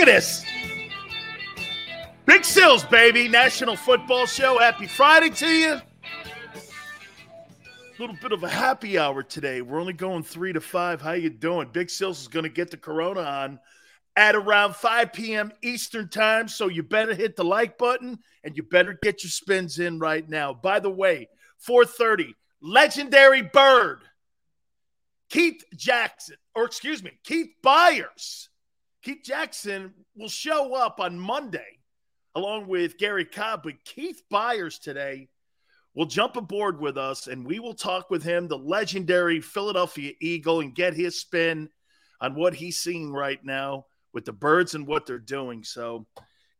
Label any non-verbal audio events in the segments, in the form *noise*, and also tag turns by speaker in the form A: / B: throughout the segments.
A: Look at this. Big Sills, baby. National Football Show. Happy Friday to you. A little bit of a happy hour today. We're only going three to five. How you doing? Big Sills is going to get the Corona on at around 5 p.m. Eastern time. So you better hit the like button and you better get your spins in right now. By the way, 4:30, legendary bird, Keith Jackson, or excuse me, Keith Byars Keith Jackson will show up on Monday along with Gary Cobb, but Keith Byars today will jump aboard with us and we will talk with him, the legendary Philadelphia Eagle, and get his spin on what he's seeing right now with the birds and what they're doing. So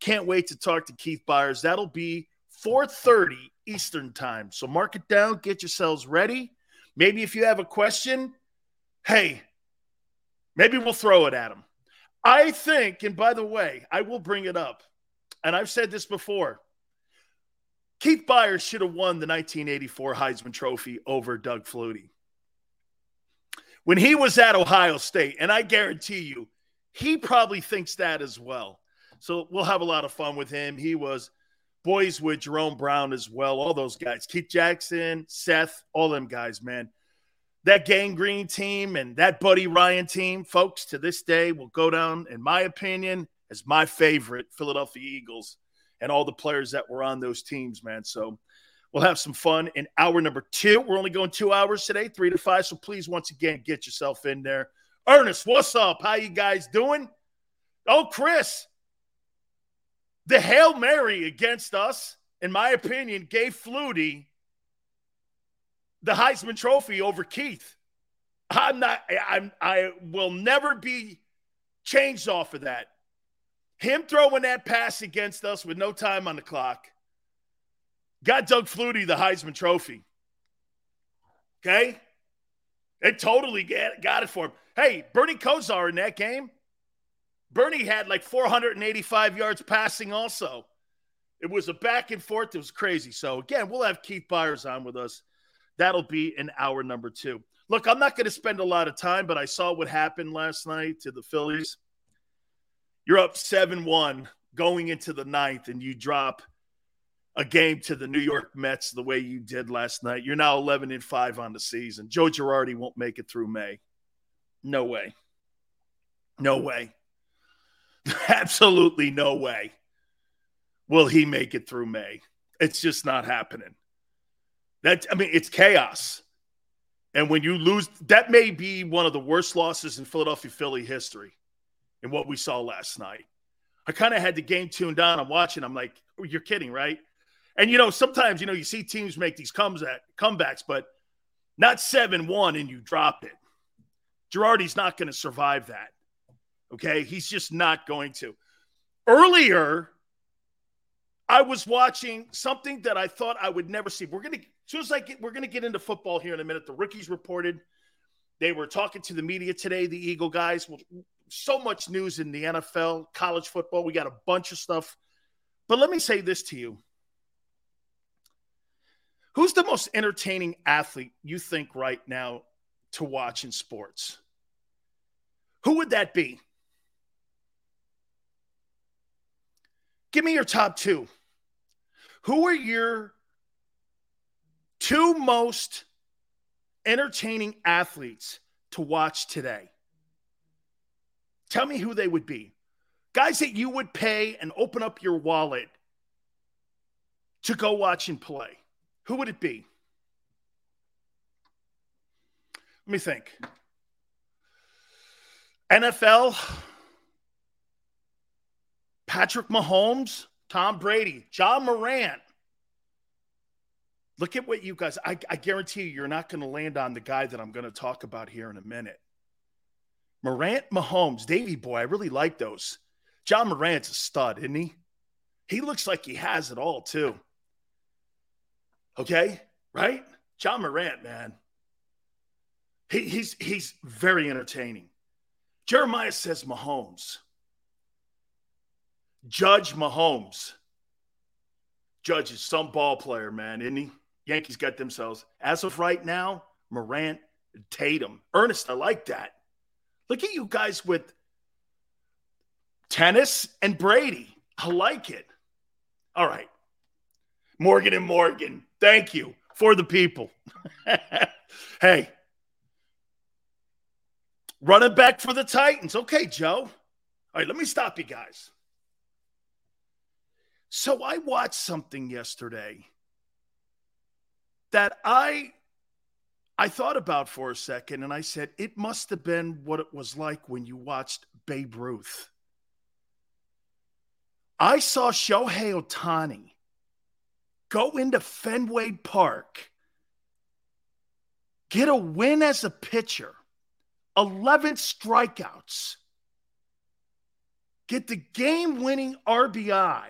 A: can't wait to talk to Keith Byars. That'll be 4:30 Eastern time. So mark it down, get yourselves ready. Maybe if you have a question, hey, maybe we'll throw it at him. I think, and by the way, I will bring it up, and I've said this before. Keith Byars should have won the 1984 Heisman Trophy over Doug Flutie. When he was at Ohio State, and I guarantee you, he probably thinks that as well. So we'll have a lot of fun with him. He was boys with Jerome Brown as well, all those guys. Keith Jackson, Seth, all them guys, man that Gang Green team and that Buddy Ryan team, folks, to this day will go down, in my opinion, as my favorite Philadelphia Eagles and all the players that were on those teams, man. So we'll have some fun in hour number two. We're only going two hours today, three to five. So please, once again, get yourself in there. Ernest, what's up? How you guys doing? Oh, Chris, the Hail Mary against us, in my opinion, gave Flutie the Heisman Trophy over Keith. I'm not. I'm. I will never be changed off of that. Him throwing that pass against us with no time on the clock got Doug Flutie the Heisman Trophy. Okay, it totally got it for him. Hey, Bernie Kosar in that game. Bernie had like 485 yards passing. Also, it was a back and forth. It was crazy. So again, we'll have Keith Byars on with us That'll be in hour number two. Look, I'm not going to spend a lot of time, but I saw what happened last night to the Phillies. You're up 7 1 going into the ninth, and you drop a game to the New York Mets the way you did last night. You're now 11 and 5 on the season. Joe Girardi won't make it through May. No way. No way. *laughs* Absolutely no way will he make it through May. It's just not happening. That I mean, it's chaos. And when you lose, that may be one of the worst losses in Philadelphia Philly history in what we saw last night. I kind of had the game tuned on. I'm watching. I'm like, oh, you're kidding, right? And you know, sometimes you know you see teams make these comes at comebacks, but not seven one and you drop it. Girardi's not going to survive that. Okay, he's just not going to. Earlier, I was watching something that I thought I would never see. We're going to soon as I get, we're going to get into football here in a minute. The rookies reported they were talking to the media today. The Eagle guys. Well, so much news in the NFL, college football. We got a bunch of stuff. But let me say this to you. Who's the most entertaining athlete you think right now to watch in sports? Who would that be? Give me your top two. Who are your two most entertaining athletes to watch today? Tell me who they would be. Guys that you would pay and open up your wallet to go watch and play. Who would it be? Let me think. NFL, Patrick Mahomes, Tom Brady, John Morant. Look at what you guys, I, I guarantee you, you're not going to land on the guy that I'm going to talk about here in a minute. Morant, Mahomes, Davy Boy, I really like those. John Morant's a stud, isn't he? He looks like he has it all, too. Okay, right? John Morant, man. He, he's he's very entertaining. Jeremiah says Mahomes. Judge Mahomes. Judge is some ball player, man, isn't he? Yankees got themselves, as of right now, Morant, Tatum. Ernest, I like that. Look at you guys with tennis and Brady. I like it. All right. Morgan and Morgan, thank you for the people. *laughs* hey, running back for the Titans. Okay, Joe. All right, let me stop you guys. So I watched something yesterday that I I thought about for a second and I said it must have been what it was like when you watched Babe Ruth. I saw Shohei Ohtani go into Fenway Park, get a win as a pitcher, 11 strikeouts, get the game winning RBI.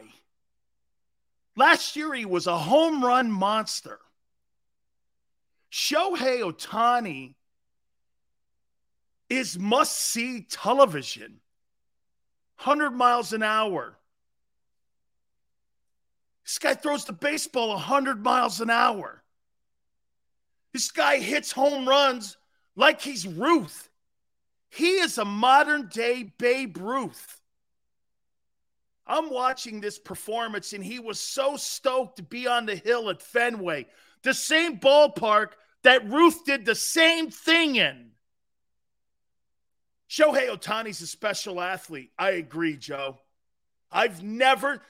A: Last year, he was a home run monster. Shohei Ohtani is must see television. 100 miles an hour. This guy throws the baseball 100 miles an hour. This guy hits home runs like he's Ruth. He is a modern day Babe Ruth. I'm watching this performance, and he was so stoked to be on the hill at Fenway, the same ballpark that Ruth did the same thing in. Shohei Ohtani's a special athlete. I agree, Joe. I've never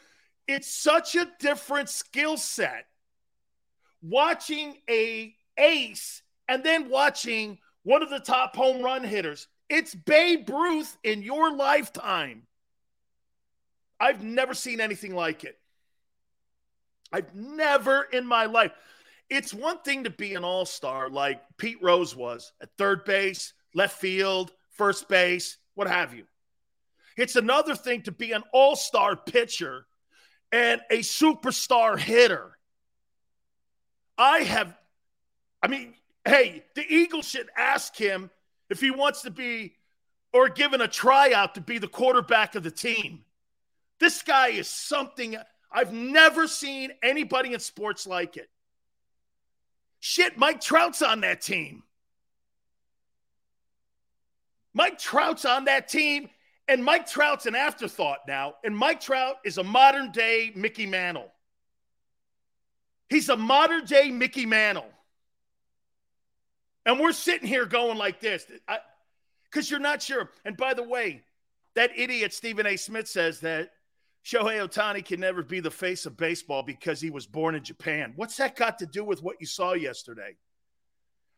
A: it's such a different skill set watching a ace and then watching one of the top home run hitters. It's Babe Ruth in your lifetime. I've never seen anything like it. I've never in my life. It's one thing to be an all star like Pete Rose was at third base, left field, first base, what have you. It's another thing to be an all star pitcher and a superstar hitter. I have, I mean, hey, the Eagles should ask him if he wants to be or given a tryout to be the quarterback of the team. This guy is something I've never seen anybody in sports like it. Shit, Mike Trout's on that team. Mike Trout's on that team, and Mike Trout's an afterthought now. And Mike Trout is a modern day Mickey Mantle. He's a modern day Mickey Mantle. And we're sitting here going like this because you're not sure. And by the way, that idiot Stephen A. Smith says that Shohei Ohtani can never be the face of baseball because he was born in Japan. What's that got to do with what you saw yesterday?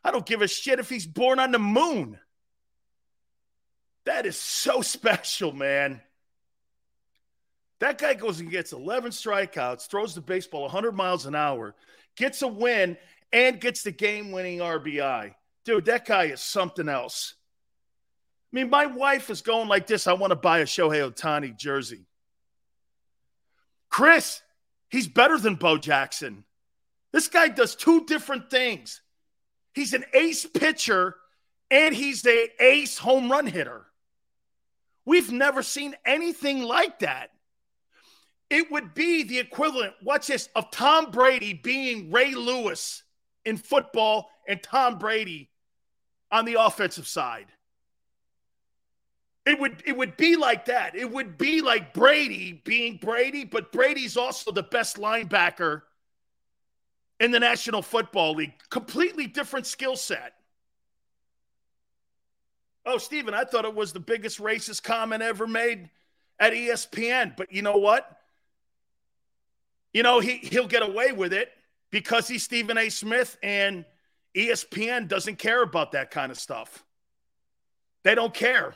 A: I don't give a shit if he's born on the moon. That is so *laughs* special, man. That guy goes and gets 11 strikeouts, throws the baseball 100 miles an hour, gets a win, and gets the game winning RBI. Dude, that guy is something else. I mean, my wife is going like this I want to buy a Shohei Ohtani jersey. Chris, he's better than Bo Jackson. This guy does two different things. He's an ace pitcher and he's the ace home run hitter. We've never seen anything like that. It would be the equivalent, watch this, of Tom Brady being Ray Lewis in football and Tom Brady on the offensive side. It would it would be like that. It would be like Brady being Brady, but Brady's also the best linebacker in the National Football League. Completely different skill set. Oh, Steven, I thought it was the biggest racist comment ever made at ESPN. But you know what? You know, he, he'll get away with it because he's Stephen A. Smith and ESPN doesn't care about that kind of stuff. They don't care.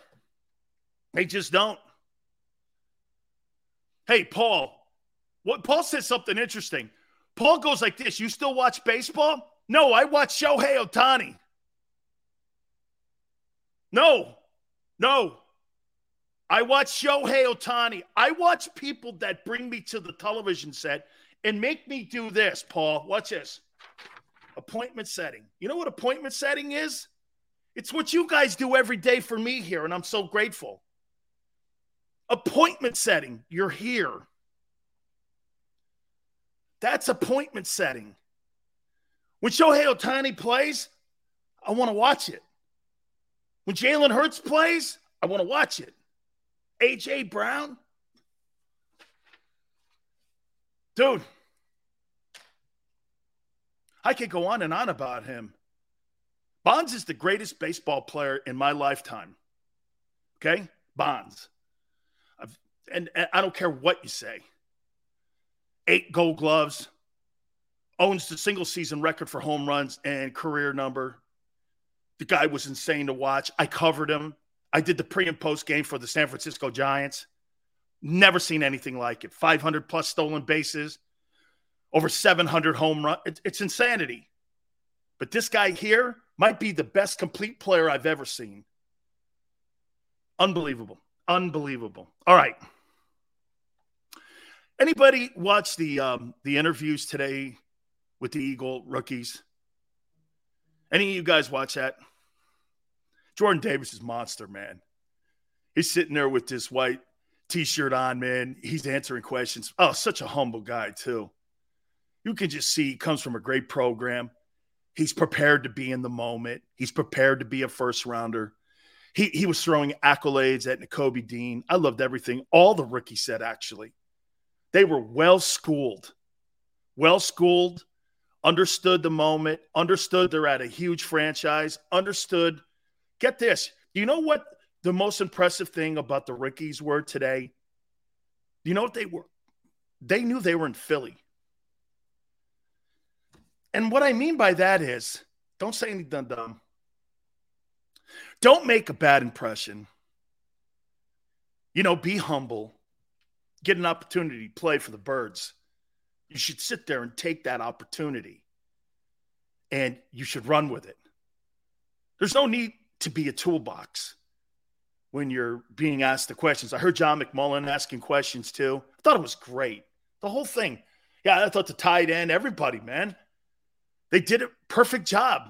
A: They just don't. Hey, Paul. What Paul said something interesting. Paul goes like this: You still watch baseball? No, I watch Shohei Ohtani. No, no. I watch Shohei Ohtani. I watch people that bring me to the television set and make me do this, Paul. Watch this. Appointment setting. You know what appointment setting is? It's what you guys do every day for me here, and I'm so grateful. Appointment setting. You're here. That's appointment setting. When Shohei Ohtani plays, I want to watch it. When Jalen Hurts plays, I want to watch it. AJ Brown, dude, I could go on and on about him. Bonds is the greatest baseball player in my lifetime. Okay? Bonds. And, and, I don't care what you say. Eight gold gloves, owns the single season record for home runs and career number. The guy was insane to watch. I covered him. I did the pre and post game for the San Francisco Giants. Never seen anything like it. 500 plus stolen bases, over 700 home run. It, it's insanity. But this guy here might be the best complete player I've ever seen. Unbelievable. Unbelievable. All right. Anybody watch the um, the interviews today with the Eagle rookies? Any of you guys watch that? Jordan Davis is monster, man. He's sitting there with this white t-shirt on, man. He's answering questions. Oh, such a humble guy, too. You can just see he comes from a great program. He's prepared to be in the moment. He's prepared to be a first rounder. He, he was throwing accolades at Nakobe Dean. I loved everything. All the rookies said, actually. They were well schooled, well schooled, understood the moment, understood they're at a huge franchise, understood. Get this. Do you know what the most impressive thing about the rookies were today? You know what they were? They knew they were in Philly. And what I mean by that is don't say anything dumb. Don't make a bad impression. You know, be humble. Get an opportunity to play for the birds you should sit there and take that opportunity and you should run with it. There's no need to be a toolbox when you're being asked the questions. I heard John McMullen asking questions too. I thought it was great. The whole thing. Yeah, I thought the tight end, everybody, man. They did a perfect job.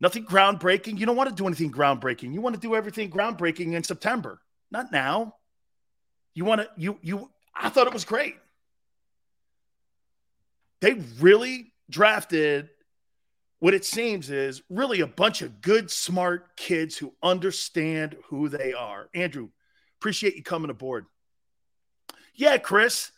A: Nothing groundbreaking. You don't want to do anything groundbreaking. You want to do everything groundbreaking in September, not now. You want to, you, you, I thought it was great they really drafted what it seems is really a bunch of good, smart kids who understand who they are. Andrew, appreciate you coming aboard. Yeah, Chris,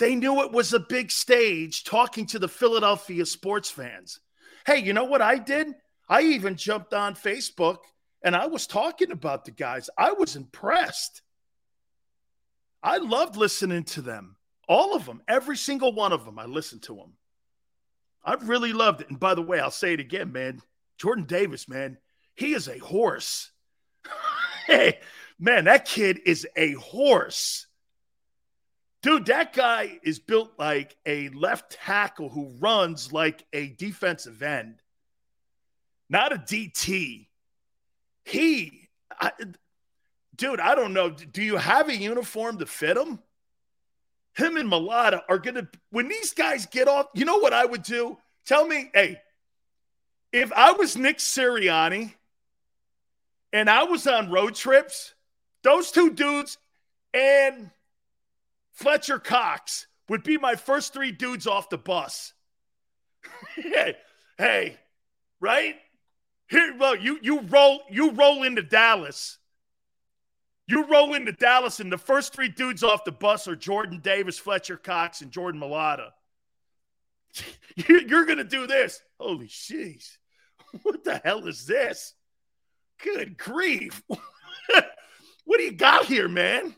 A: they knew it was a big stage talking to the Philadelphia sports fans. Hey, you know what I did? I even jumped on Facebook and I was talking about the guys. I was impressed. I loved listening to them. All of them, every single one of them, I listened to them. I really loved it. And by the way, I'll say it again, man. Jordan Davis, man, he is a horse. *laughs* hey, man, that kid is a horse. Dude, that guy is built like a left tackle who runs like a defensive end, not a DT. He, I, dude, I don't know. Do you have a uniform to fit him? him and Mailata are going to, when these guys get off, you know what I would do? Tell me, hey, if I was Nick Sirianni and I was on road trips, those two dudes and Fletcher Cox would be my first three dudes off the bus. *laughs* hey, hey, right? Here, well, you you roll you roll into Dallas You roll into Dallas, and the first three dudes off the bus are Jordan Davis, Fletcher Cox, and Jordan Mailata. *laughs* You're going to do this. Holy jeez. *laughs* What the hell is this? Good grief. *laughs* what do you got here, man?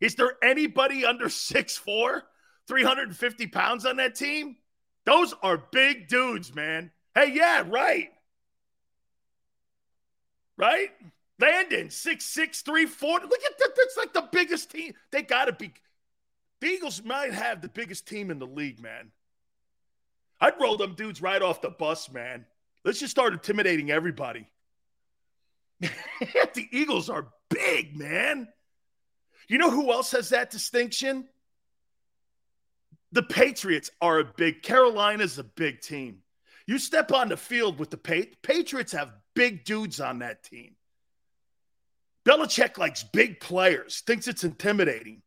A: Is there anybody under 6'4, 350 pounds on that team? Those are big dudes, man. Hey, yeah, right. Right? Landon, 6'6, 340. Look at that. That's like the biggest team. They got to be. The Eagles might have the biggest team in the league, man. I'd roll them dudes right off the bus, man. Let's just start intimidating everybody. *laughs* the Eagles are big, man. You know who else has that distinction? The Patriots are a big, Carolina's a big team. You step on the field with the Patriots have big dudes on that team. Belichick likes big players, thinks it's intimidating.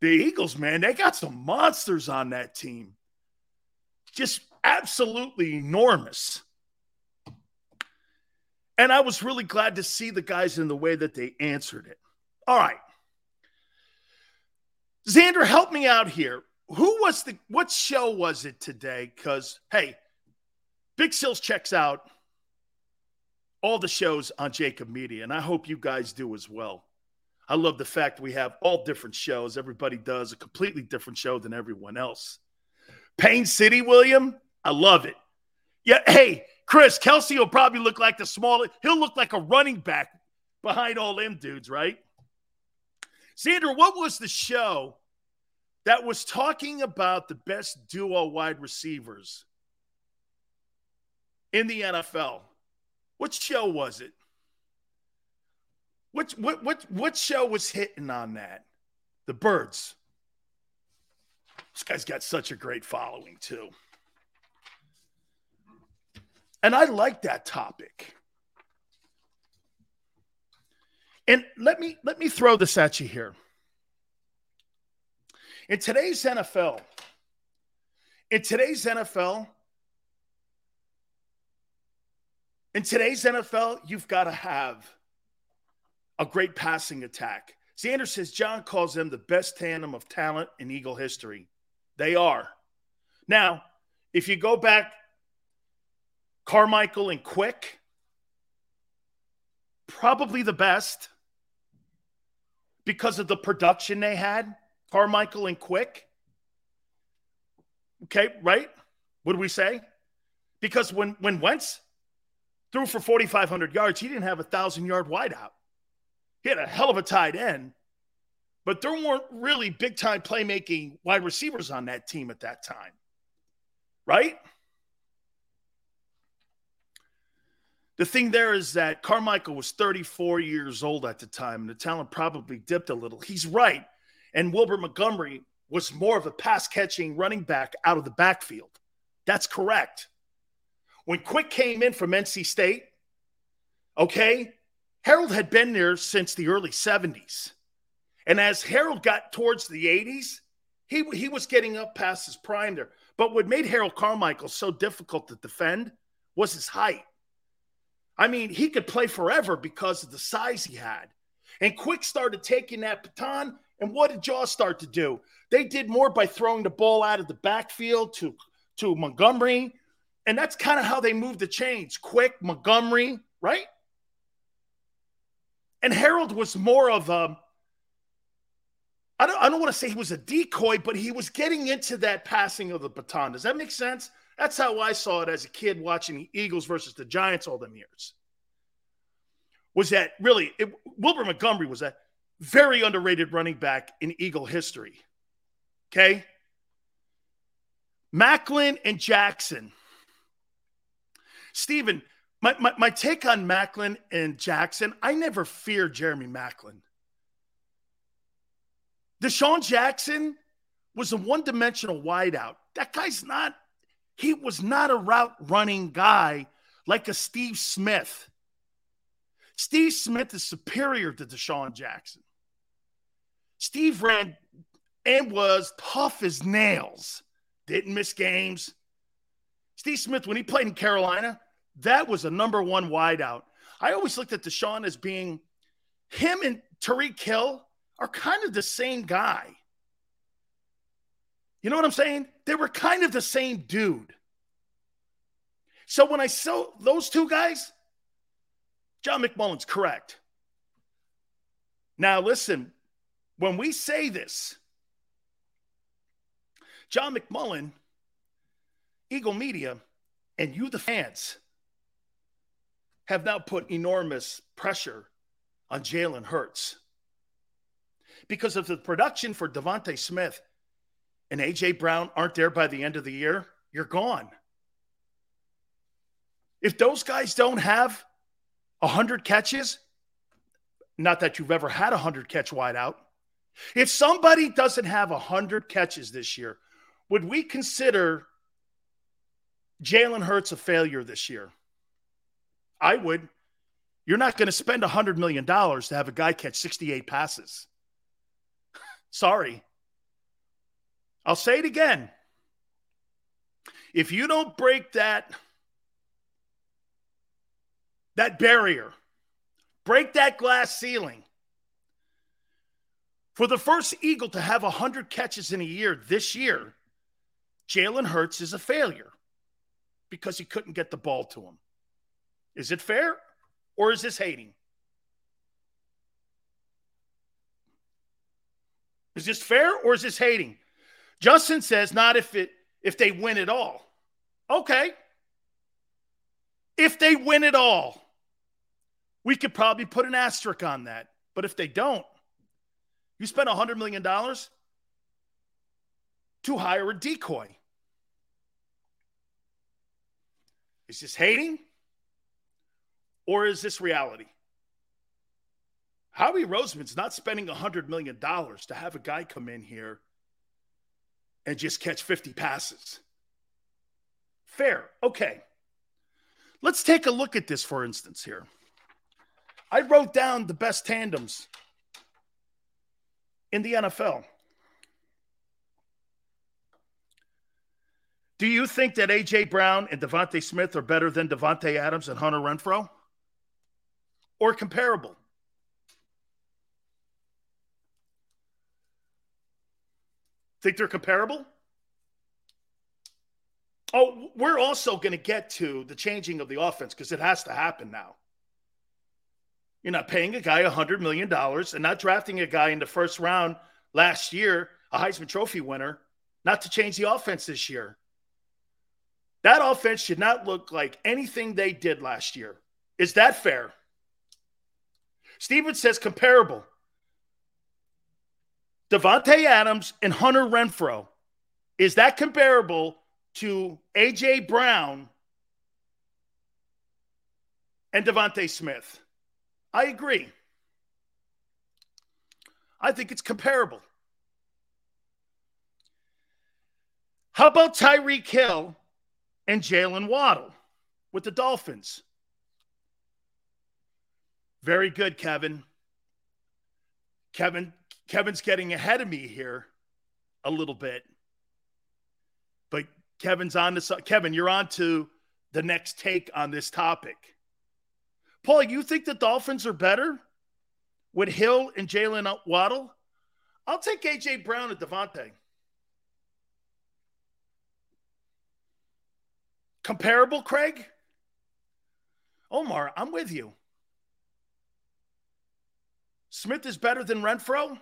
A: The Eagles, man, they got some monsters on that team. Just absolutely enormous. And I was really glad to see the guys in the way that they answered it. All right. Xander, help me out here. Who was the what show was it today? Because hey, Big Sills checks out all the shows on JAKIB Media, and I hope you guys do as well. I love the fact we have all different shows. Everybody does a completely different show than everyone else. Payne City, William, I love it. Yeah, hey, Chris, Kelsey will probably look like the smallest, he'll look like a running back behind all them dudes, right? Xander, what was the show that was talking about the best duo wide receivers in the NFL? What show was it? What what what what show was hitting on that? The Birds. This guy's got such a great following too. And I like that topic. And let me let me throw this at you here. In today's NFL, in today's NFL, In today's NFL, you've got to have a great passing attack. Xander says John calls them the best tandem of talent in Eagle history. They are. Now, if you go back, Carmichael and Quick, probably the best because of the production they had. Carmichael and Quick. Okay, right? What do we say? Because when when Wentz threw for 4,500 yards. He didn't have a thousand yard wideout. He had a hell of a tight end, but there weren't really big time playmaking wide receivers on that team at that time, right? The thing there is that Carmichael was 34 years old at the time, and the talent probably dipped a little. He's right. And Wilbert Montgomery was more of a pass catching running back out of the backfield. That's correct. When Quick came in from NC State, okay, Harold had been there since the early 70s. And as Harold got towards the 80s, he, he was getting up past his prime there. But what made Harold Carmichael so difficult to defend was his height. I mean, he could play forever because of the size he had. And Quick started taking that baton. And what did Jaws start to do? They did more by throwing the ball out of the backfield to, to Montgomery and that's kind of how they moved the chains quick, Montgomery, right? And Harold was more of a, I don't, I don't want to say he was a decoy, but he was getting into that passing of the baton. Does that make sense? That's how I saw it as a kid watching the Eagles versus the Giants all them years. Was that really, it, Wilbert Montgomery was a very underrated running back in Eagle history. Okay. Maclin and Jackson Stephen, my, my, my take on Maclin and Jackson, I never fear Jeremy Maclin. DeSean Jackson was a one dimensional wideout. That guy's not, he was not a route running guy like a Steve Smith. Steve Smith is superior to DeSean Jackson. Steve ran and was tough as nails, didn't miss games, Steve Smith, when he played in Carolina, that was a number one wideout. I always looked at DeSean as being him and Tyreek Hill are kind of the same guy. You know what I'm saying? They were kind of the same dude. So when I saw those two guys, John McMullen's correct. Now, listen, when we say this, John McMullen, Eagle Media, and you, the fans, have now put enormous pressure on Jalen Hurts. Because if the production for DeVonta Smith and AJ Brown aren't there by the end of the year, you're gone. If those guys don't have 100 catches, not that you've ever had a 100 catch wideout, if somebody doesn't have 100 catches this year, would we consider Jalen Hurts a failure this year? I would. You're not going to spend $100 million to have a guy catch 68 passes. *laughs* Sorry. I'll say it again. If you don't break that that barrier, break that glass ceiling. For the first Eagle to have 100 catches in a year this year, Jalen Hurts is a failure because he couldn't get the ball to him. Is it fair or is this hating? Is this fair or is this hating? Justin says not if it if they win it all. Okay. If they win it all, we could probably put an asterisk on that. But if they don't, you spend $100 million to hire a decoy. Is this hating or is this reality? Howie Roseman's not spending $100 million to have a guy come in here and just catch 50 passes. Fair. Okay. Let's take a look at this, for instance, here. I wrote down the best tandems in the NFL. Do you think that A.J. Brown and DeVonta Smith are better than Davante Adams and Hunter Renfrow? Or comparable? Think they're comparable? Oh, we're also going to get to the changing of the offense because it has to happen now. You're not paying a guy $100 million and not drafting a guy in the first round last year, a Heisman Trophy winner, not to change the offense this year. That offense should not look like anything they did last year. Is that fair? Steven says comparable. Davante Adams and Hunter Renfrow. Is that comparable to AJ Brown and DeVonta Smith? I agree. I think it's comparable. How about Tyreek Hill and Jaylen Waddle with the Dolphins? Very good, Kevin. Kevin, Kevin's getting ahead of me here a little bit. But Kevin's on to Kevin, you're on to the next take on this topic. Paul, you think the Dolphins are better with Hill and Jaylen Waddle? I'll take AJ Brown and Davante. Comparable, Craig? Omar, I'm with you. Smith is better than Renfrow.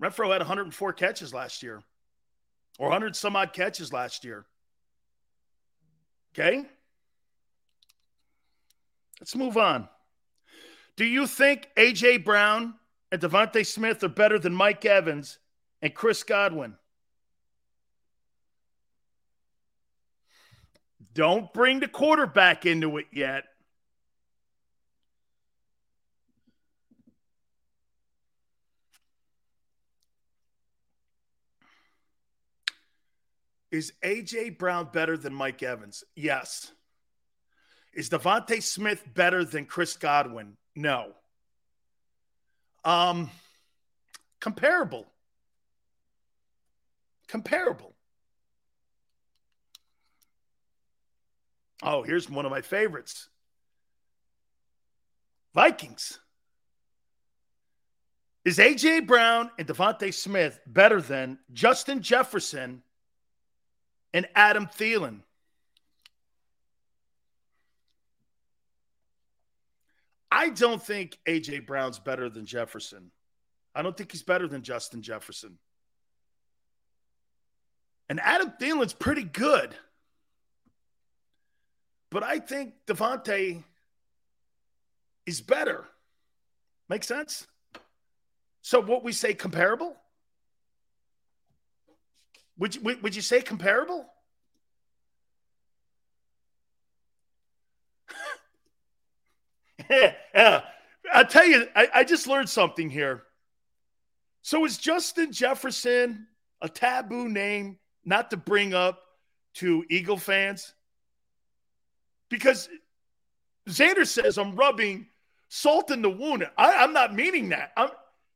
A: Renfrow had 104 catches last year, or 100 some odd catches last year. Okay. Let's move on. Do you think A.J. Brown and DeVonta Smith are better than Mike Evans and Chris Godwin? Don't bring the quarterback into it yet. Is AJ Brown better than Mike Evans? Yes. Is DeVonta Smith better than Chris Godwin? No. Um, comparable. Comparable. Oh, here's one of my favorites Vikings. Is AJ Brown and DeVonta Smith better than Justin Jefferson and Adam Thielen? I don't think AJ Brown's better than Jefferson. I don't think he's better than Justin Jefferson. And Adam Thielen's pretty good. But I think DeVonta is better. Make sense? So what we say comparable? Would you, would you say comparable? *laughs* yeah, I'll tell you, I, I just learned something here. So is Justin Jefferson a taboo name not to bring up to Eagle fans? Because Xander says I'm rubbing salt in the wound. I, am not meaning that. I'm,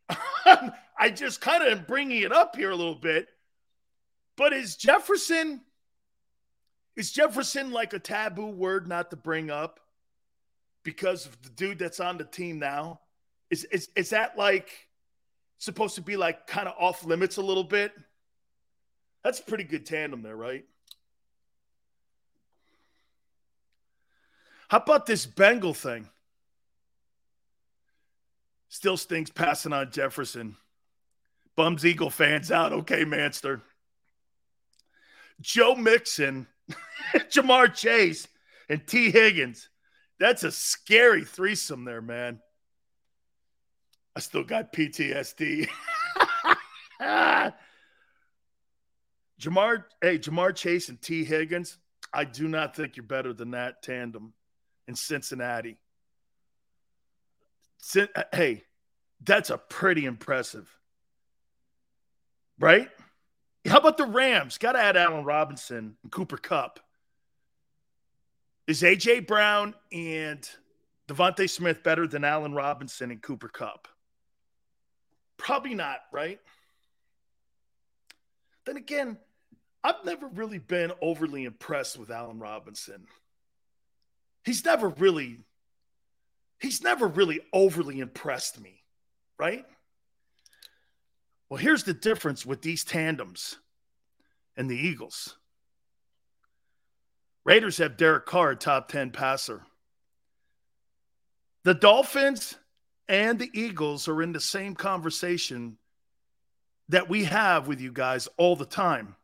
A: *laughs* I just kind of am bringing it up here a little bit. But is Jefferson is Jefferson like a taboo word not to bring up because of the dude that's on the team now? Is is is that like supposed to be like kind of off limits a little bit? That's a pretty good tandem there, right? How about this Bengal thing? Still stinks passing on Jefferson. Bums Eagle fans out. Okay, Manster. Joe Mixon, *laughs* Ja'Marr Chase, and Tee Higgins. That's a scary threesome there, man. I still got PTSD. *laughs* Ja'Marr, hey, Ja'Marr Chase and Tee Higgins. I do not think you're better than that tandem in Cincinnati. Hey, that's a pretty impressive. Right? How about the Rams? Got to add Allen Robinson and Cooper Kupp. Is AJ Brown and DeVonta Smith better than Allen Robinson and Cooper Kupp? Probably not, right? Then again, I've never really been overly impressed with Allen Robinson. He's never really he's never really overly impressed me, right? Well, here's the difference with these tandems and the Eagles. Raiders have Derek Carr, top 10 passer. The Dolphins and the Eagles are in the same conversation that we have with you guys all the time.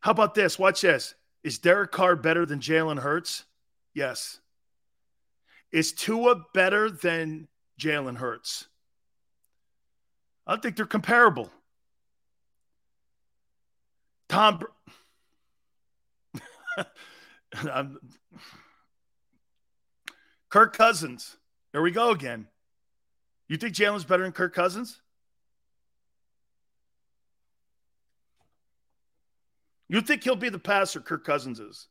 A: How about this? Watch this. Is Derek Carr better than Jalen Hurts? Yes. Is Tua better than Jalen Hurts? I think they're comparable. Tom. *laughs* Kirk Cousins. There we go again. You think Jalen's better than Kirk Cousins? You think he'll be the passer Kirk Cousins is?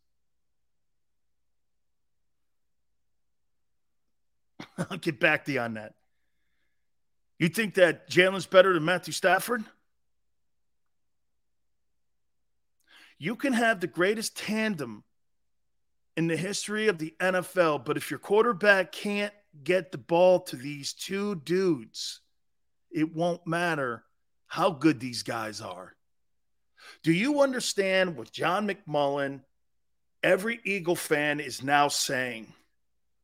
A: *laughs* I'll get back to you on that. You think that Jalen's better than Matthew Stafford? You can have the greatest tandem in the history of the NFL, but if your quarterback can't get the ball to these two dudes, it won't matter how good these guys are. Do you understand what John McMullen, every Eagle fan, is now saying?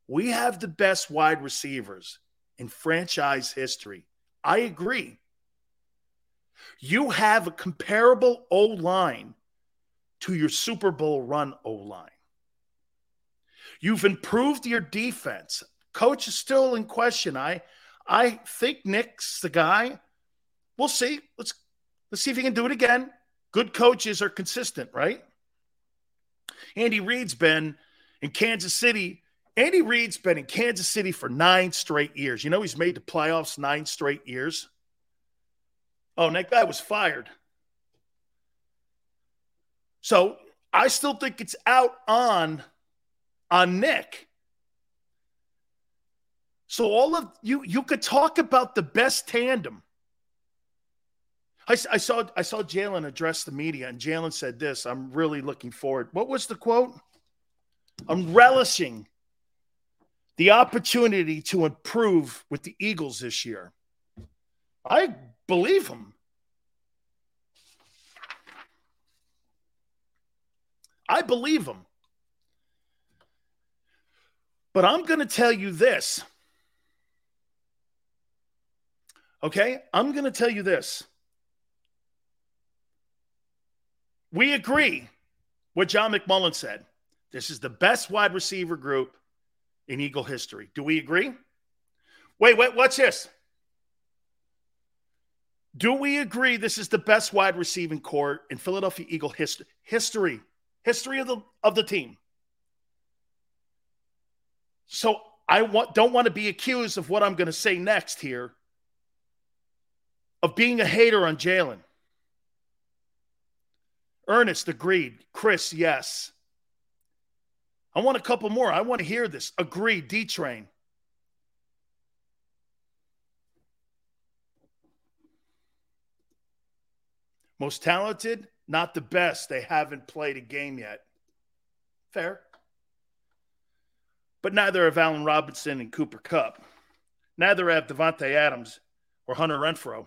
A: We have the best wide receivers in franchise history. I agree. You have a comparable O line to your Super Bowl run O line. You've improved your defense. Coach is still in question. I I think Nick's the guy. We'll see. Let's let's see if he can do it again. Good coaches are consistent, right? Andy Reid's been in Kansas City. Andy Reid's been in Kansas City for nine straight years. You know he's made the playoffs nine straight years. Oh, and that guy was fired. So I still think it's out on on Nick. So all of you you could talk about the best tandem. I, I saw I saw Jalen address the media, and Jalen said this. I'm really looking forward. What was the quote? I'm relishing the opportunity to improve with the Eagles this year. I believe him. I believe him. But I'm going to tell you this. Okay? I'm going to tell you this. We agree what John McMullen said. This is the best wide receiver group in Eagle history. Do we agree? Wait, wait, what's this? Do we agree this is the best wide receiving core in Philadelphia Eagle history? History, history of the of the team. So I want, don't want to be accused of what I'm going to say next here of being a hater on Jalen. Ernest agreed. Chris, yes. I want a couple more. I want to hear this. Agreed. D train. Most talented, not the best. They haven't played a game yet. Fair. But neither have Allen Robinson and Cooper Kupp. Neither have Davante Adams or Hunter Renfrow.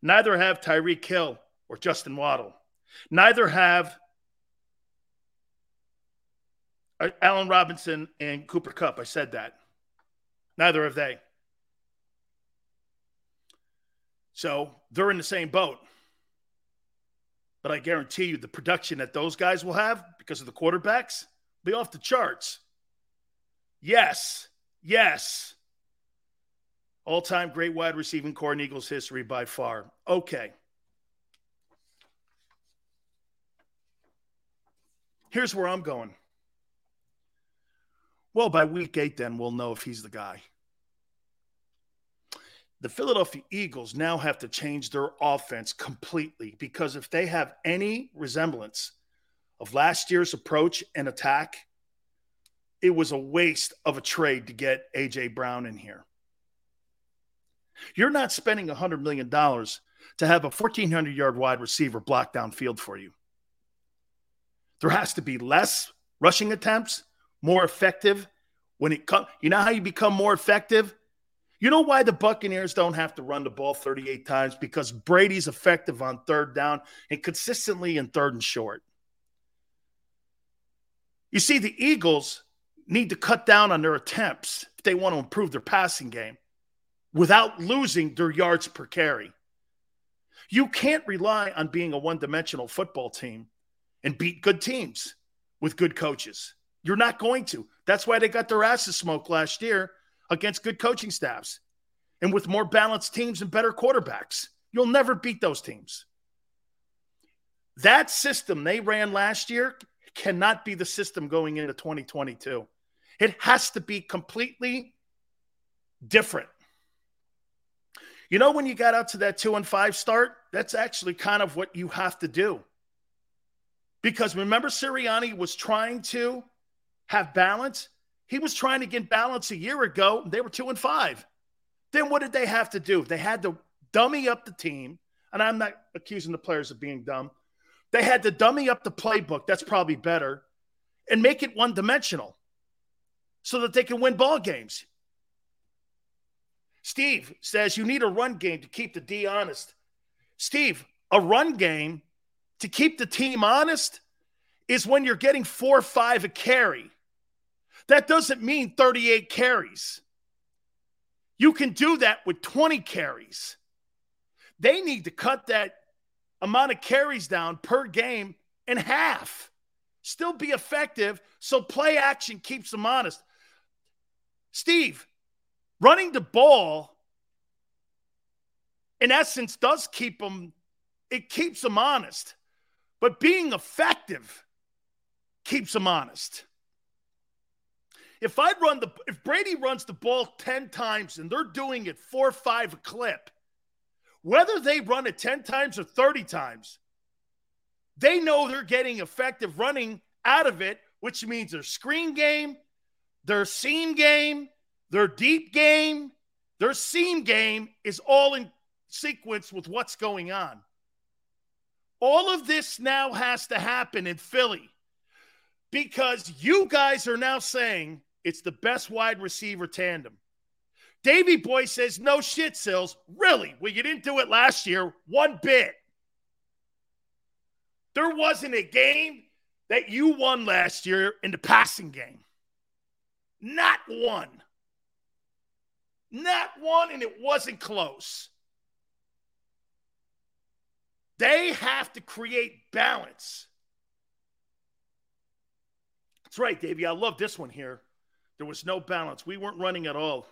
A: Neither have Tyreek Hill or Justin Waddle. Neither have uh, Uh, Allen Robinson and Cooper Kupp. I said that. Neither have they. So they're in the same boat. But I guarantee you the production that those guys will have because of the quarterbacks be off the charts. Yes. Yes. All time great wide receiving core in Eagles history by far. Okay. Here's where I'm going. Well, by week eight, then we'll know if he's the guy. The Philadelphia Eagles now have to change their offense completely because if they have any resemblance of last year's approach and attack, it was a waste of a trade to get A.J. Brown in here. You're not spending $100 million to have a 1,400 yard wide receiver block downfield for you. There has to be less rushing attempts, more effective when it comes. You know how you become more effective? You know why the Buccaneers don't have to run the ball 38 times? Because Brady's effective on third down and consistently in third and short. You see, the Eagles need to cut down on their attempts if they want to improve their passing game without losing their yards per carry. You can't rely on being a one dimensional football team and beat good teams with good coaches. You're not going to. That's why they got their asses smoked last year against good coaching staffs and with more balanced teams and better quarterbacks. You'll never beat those teams. That system they ran last year cannot be the system going into 2022. It has to be completely different. You know, when you got out to that two and five start, that's actually kind of what you have to do. Because remember, Sirianni was trying to have balance. He was trying to get balance a year ago. They were two and five. Then what did they have to do? They had to dummy up the team. And I'm not accusing the players of being dumb. They had to dummy up the playbook. That's probably better. And make it one dimensional so that they can win ball games. Steve says you need a run game to keep the D honest. Steve, a run game to keep the team honest is when you're getting four or five a carry. That doesn't mean 38 carries. You can do that with 20 carries. They need to cut that amount of carries down per game in half. Still be effective so play action keeps them honest. Steve, running the ball in essence does keep them it keeps them honest. But being effective keeps them honest. If I run the if Brady runs the ball 10 times and they're doing it 4 or 5 a clip, whether they run it 10 times or 30 times, they know they're getting effective running out of it, which means their screen game, their seam game, their deep game, their seam game is all in sequence with what's going on. All of this now has to happen in Philly because you guys are now saying It's the best wide receiver tandem. Davy Boy says, no shit, Sills. Really? Well, you didn't do it last year one bit. There wasn't a game that you won last year in the passing game. Not one. Not one, and it wasn't close. They have to create balance. That's right, Davey. I love this one here. There was no balance. We weren't running at all.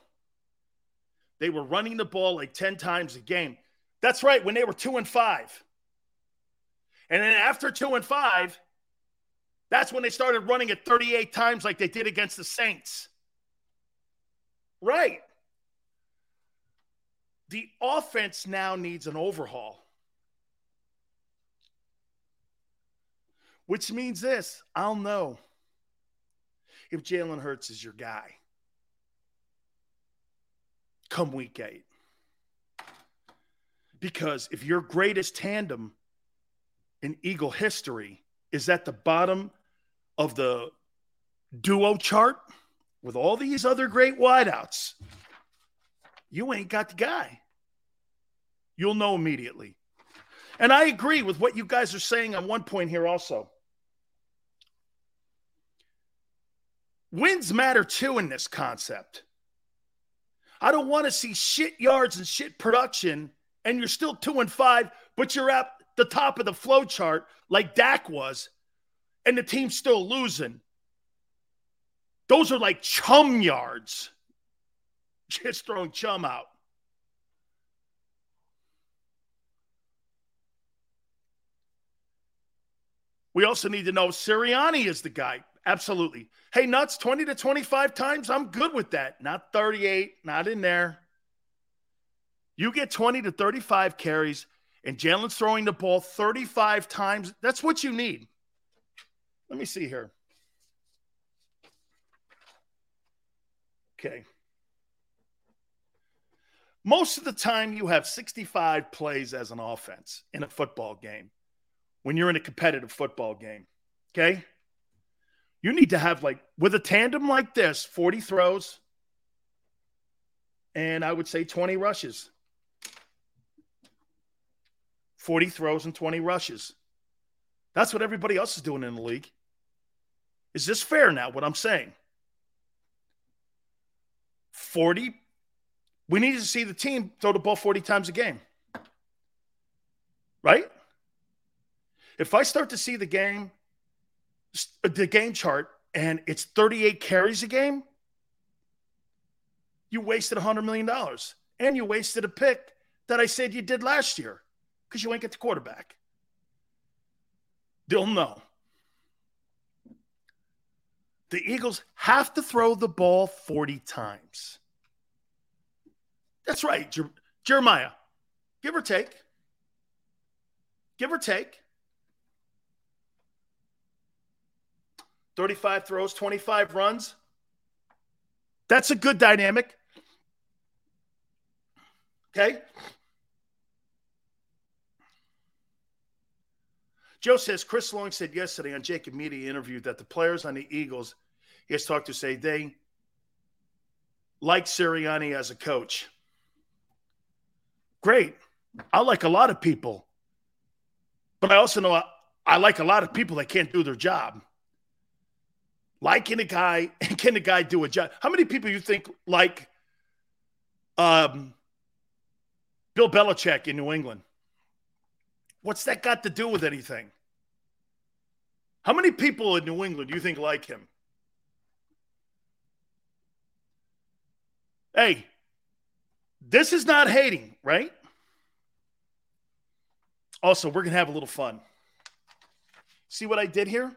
A: They were running the ball like 10 times a game. That's right, when they were two and five. And then after two and five, that's when they started running it 38 times like they did against the Saints. Right. The offense now needs an overhaul. Which means this I'll know if Jalen Hurts is your guy come week eight. Because if your greatest tandem in Eagle history is at the bottom of the duo chart with all these other great wideouts, you ain't got the guy. You'll know immediately. And I agree with what you guys are saying on one point here also. Wins matter too in this concept. I don't want to see shit yards and shit production, and you're still two and five, but you're at the top of the flow chart like Dak was, and the team's still losing. Those are like chum yards. *laughs* Just throwing chum out. We also need to know Sirianni is the guy. Absolutely. Hey, nuts, 20 to 25 times, I'm good with that. Not 38, not in there. You get 20 to 35 carries, and Jalen's throwing the ball 35 times. That's what you need. Let me see here. Okay. Most of the time, you have 65 plays as an offense in a football game when you're in a competitive football game. Okay. You need to have like with a tandem like this, 40 throws and I would say 20 rushes. 40 throws and 20 rushes. That's what everybody else is doing in the league. Is this fair now, what I'm saying? 40. We need to see the team throw the ball 40 times a game. Right? If I start to see the game the game chart and it's 38 carries a game, you wasted $100 million. And you wasted a pick that I said you did last year because you ain't get the quarterback. They'll know. The Eagles have to throw the ball 40 times. That's right, Jer- Jeremiah. Give or take. Give or take. 35 throws, 25 runs. That's a good dynamic. Okay. Joe says Chris Long said yesterday on JAKIB Media interview that the players on the Eagles he has talked to say they like Sirianni as a coach. Great. I like a lot of people, but I also know I, I like a lot of people that can't do their job. Liking a guy and *laughs* can the guy do a job? How many people you think like um, Bill Belichick in New England? What's that got to do with anything? How many people in New England do you think like him? Hey, this is not hating, right? Also, we're going to have a little fun. See what I did here?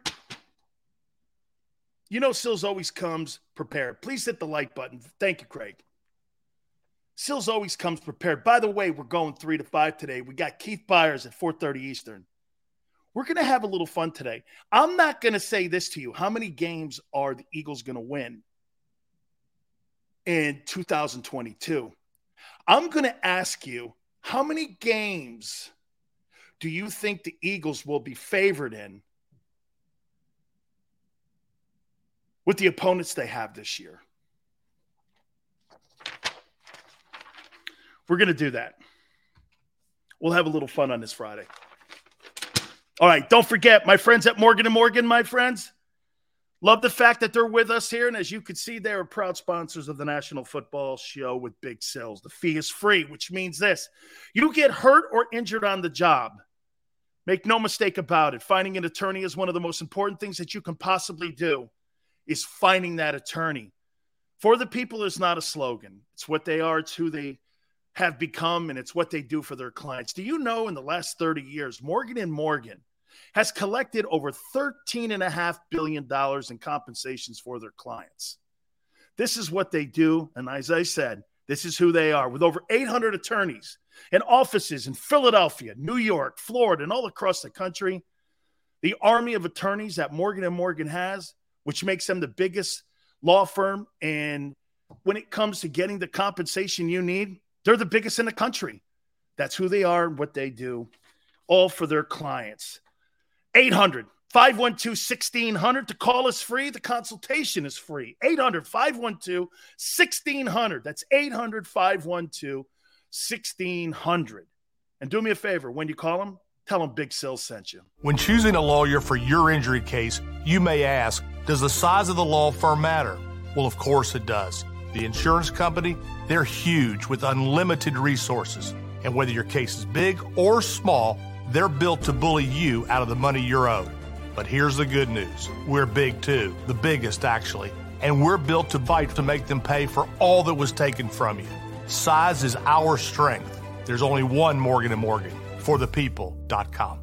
A: You know, Sills always comes prepared. Please hit the like button. Thank you, Craig. Sills always comes prepared. By the way, we're going three to five today. We got Keith Byars at 4:30 Eastern. We're going to have a little fun today. I'm not going to say this to you. How many games are the Eagles going to win in 2022? I'm going to ask you how many games do you think the Eagles will be favored in with the opponents they have this year. We're going to do that. We'll have a little fun on this Friday. All right, don't forget my friends at Morgan and Morgan, my friends. Love the fact that they're with us here. And as you can see, they are proud sponsors of the National Football Show with Big Sills. The fee is free, which means this you get hurt or injured on the job. Make no mistake about it. Finding an attorney is one of the most important things that you can possibly do, is finding that attorney. For the people is not a slogan. It's what they are, it's who they have become, and it's what they do for their clients. Do you know in the last 30 years, Morgan and Morgan has collected over $13.5 billion in compensations for their clients. This is what they do. And as I said, this is who they are with over 800 attorneys and offices in Philadelphia, New York, Florida, and all across the country. The army of attorneys that Morgan and Morgan has, which makes them the biggest law firm. And when it comes to getting the compensation you need, they're the biggest in the country. That's who they are and what they do, all for their clients. 800 512 1600 to call is free. The consultation is free. 800 512 1600. That's 800 512 1600. And do me a favor when you call them, tell them Big Sill sent you.
B: When choosing a lawyer for your injury case, you may ask Does the size of the law firm matter? Well, of course it does. The insurance company, they're huge with unlimited resources. And whether your case is big or small, they're built to bully you out of the money you're owed. But here's the good news we're big too, the biggest actually. And we're built to fight to make them pay for all that was taken from you. Size is our strength. There's only one Morgan & Morgan for the people.com.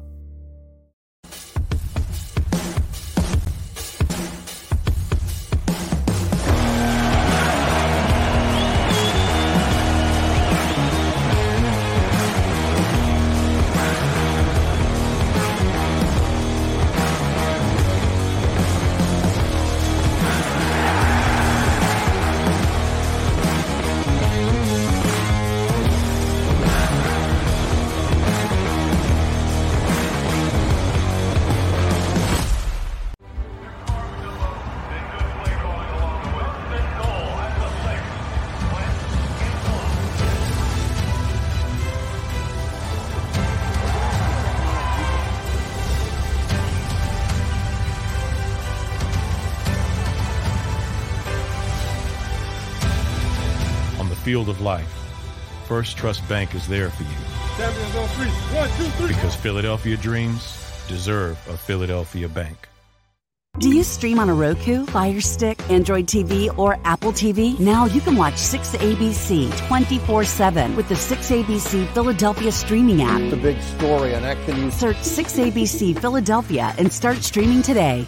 C: field of life, First Trust Bank is there for you. Because Philadelphia dreams deserve a Philadelphia bank.
D: Do you stream on a Roku, Fire Stick, Android TV, or Apple TV? Now you can watch 6ABC 24 7 with the 6ABC Philadelphia streaming app.
E: The big story on Action
D: Search 6ABC Philadelphia and start streaming today.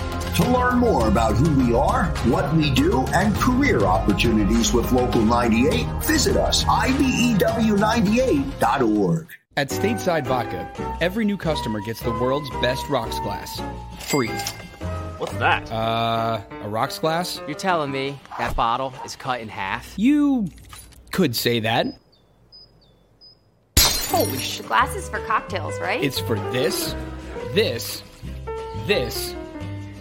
F: To learn more about who we are, what we do, and career opportunities with Local 98, visit us, IBEW98.org.
G: At Stateside Vodka, every new customer gets the world's best rocks glass. Free.
H: What's that?
G: Uh, a rocks glass?
H: You're telling me that bottle is cut in half?
G: You could say that.
I: Holy shit. Glasses for cocktails, right?
G: It's for this, this, this,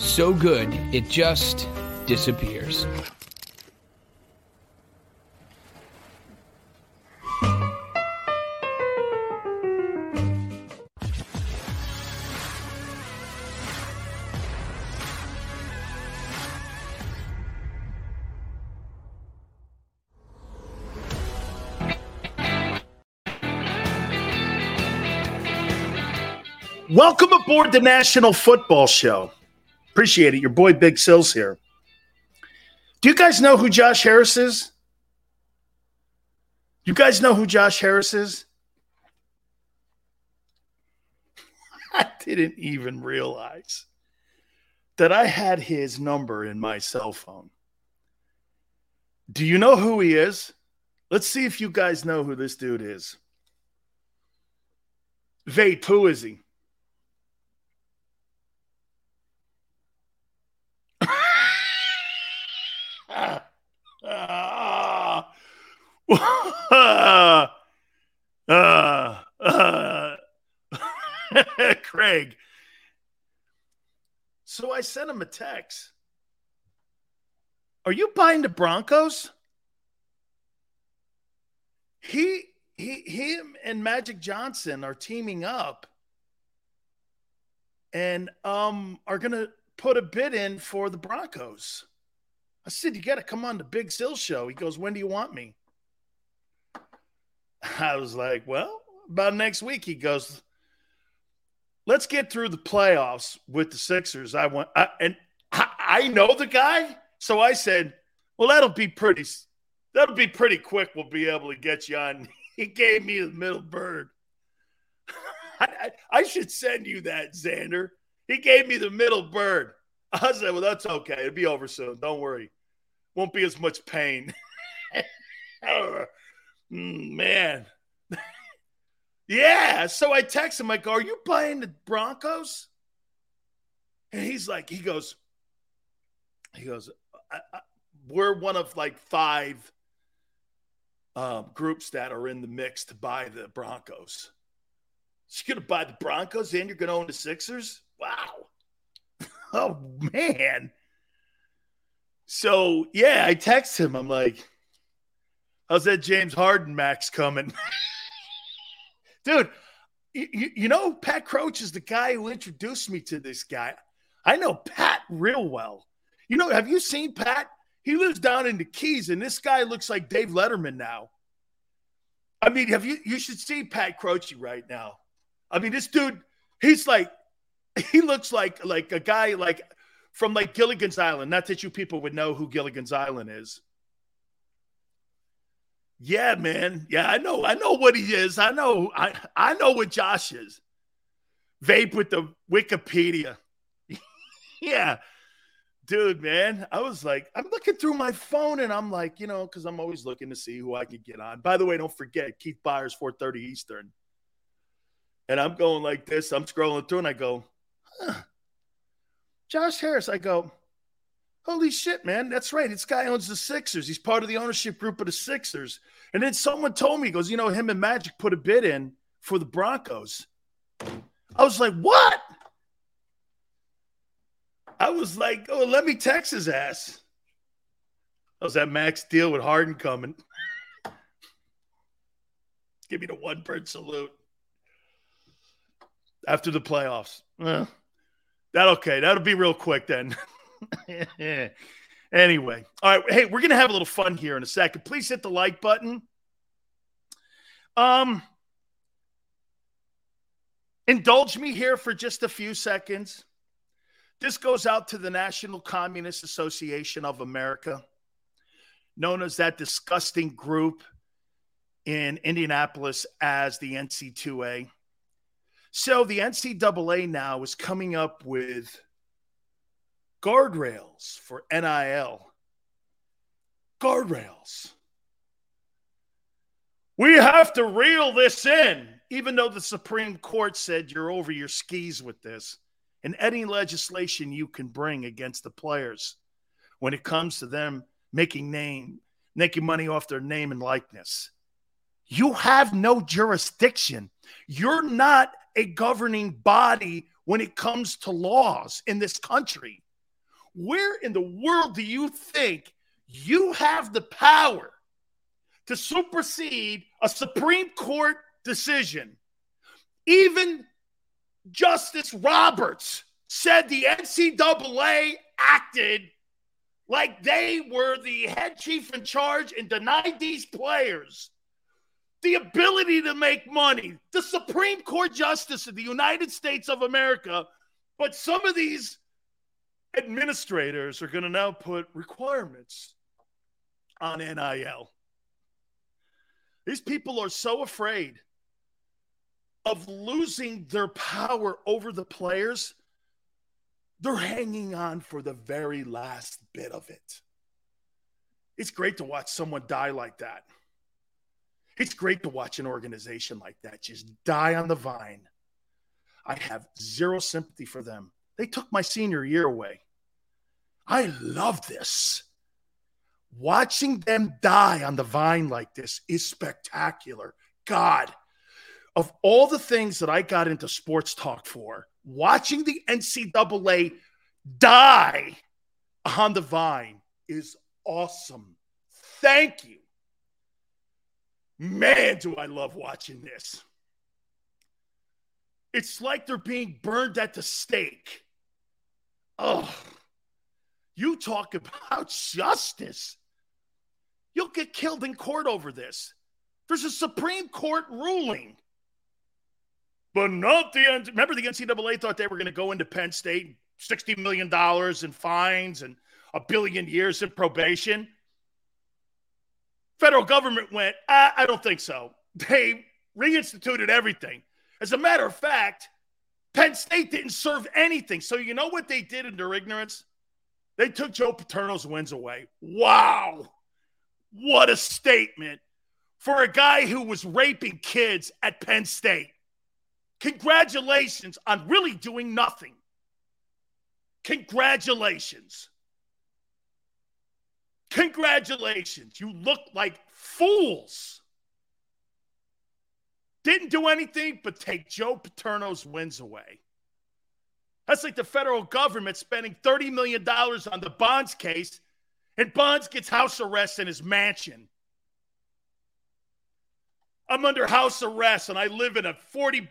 G: so good it just disappears.
A: Welcome aboard the National Football Show. Appreciate it. Your boy Big Sills here. Do you guys know who Josh Harris is? You guys know who Josh Harris is? *laughs* I didn't even realize that I had his number in my cell phone. Do you know who he is? Let's see if you guys know who this dude is. Vape, who is he? Uh, uh, uh, Craig. So I sent him a text. Are you buying the Broncos? He he him and Magic Johnson are teaming up and um are gonna put a bid in for the Broncos. I said, You gotta come on the Big Sill show. He goes, When do you want me? *laughs* I was like, Well, about next week. He goes, Let's get through the playoffs with the Sixers. I want I, and I, I know the guy. So I said, Well, that'll be pretty that'll be pretty quick. We'll be able to get you on. *laughs* He gave me the middle bird. *laughs* I, I, I, should send you that, Xander. He gave me the middle bird. I said, well, that's okay. It'll be over soon. Don't worry. Won't be as much pain. Mm, man. *laughs* yeah. So I text him, like, are you buying the Broncos? And he's like, he goes, he goes, I, I, we're one of like five um, groups that are in the mix to buy the Broncos. *laughs* You're going to buy the Broncos and you're going to own the Sixers? Wow. *laughs* oh, man. So, yeah, I text him. I'm like, how's that James Harden max coming? *laughs* Dude, you, you know, Pat Croce is the guy who introduced me to this guy. I know Pat real well. You know, have you seen Pat? He lives down in the Keys, and this guy looks like Dave Letterman now. I mean, have you? You should see Pat Croce right now. I mean, this dude, he's like, *laughs* he looks like like a guy like from like Gilligan's Island. Not that you people would know who Gilligan's Island is. Yeah, man. Yeah, I know. I know what he is. I know. I I know what Josh is. Vape with the Wikipedia. *laughs* yeah dude, man, I was like, I'm looking through my phone and I'm like, you know, because I'm always looking to see who I can get on. By the way, don't forget Keith Byars, 4:30 Eastern. And I'm going like this. I'm scrolling through and I go, huh. Josh Harris. I go, holy shit, man. That's right. This guy owns the Sixers. He's part of the ownership group of the Sixers. And then someone told me, he goes, you know, him and Magic put a bid in for the Broncos. I was like, what? I was like, oh, let me text his ass. How's that max deal with Harden coming? *laughs* Give me the one bird salute after the playoffs. That okay. That'll be real quick then. *laughs* *laughs* anyway, all right. Hey, we're gonna have a little fun here in a second. Please hit the like button. Um, indulge me here for just a few seconds. This goes out to the National Communist Association of America, known as that disgusting group in Indianapolis as the NC2A. So the NCAA now is coming up with guardrails for NIL. Guardrails. We have to reel this in, even though the Supreme Court said you're over your skis with this and any legislation you can bring against the players when it comes to them making name making money off their name and likeness you have no jurisdiction you're not a governing body when it comes to laws in this country where in the world do you think you have the power to supersede a supreme court decision even Justice Roberts said the NCAA acted like they were the head chief in charge and denied these players the ability to make money, the Supreme Court Justice of the United States of America. But some of these administrators are going to now put requirements on NIL. These people are so afraid of losing their power over the players, they're hanging on for the very last bit of it. It's great to watch someone die like that. It's great to watch an organization like that just die on the vine. I have zero sympathy for them. They took my senior year away. I love this. Watching them die on the vine like this is spectacular. God, of all the things that I got into sports talk for, watching the NCAA die on the vine is awesome. Thank you. Man, do I love watching this. It's like they're being burned at the stake. Oh, you talk *laughs* about justice. You'll get killed in court over this. There's a Supreme Court ruling. But not the end. Remember, the NCAA thought they were going to go into Penn State, $60 million in fines and a billion years in probation. Federal government went, I, I don't think so. They reinstituted everything. As a matter of fact, Penn State didn't serve anything. So you know what they did in their ignorance? They took Joe Paterno's wins away. Wow. What a statement for a guy who was raping kids at Penn State. Congratulations on really doing nothing. Congratulations. Congratulations. You look like fools. Didn't do anything but take Joe Paterno's wins away. That's like the federal government spending $30 million on the Bonds case, and Bonds gets house arrest in his mansion. I'm under house arrest, and I live in a 40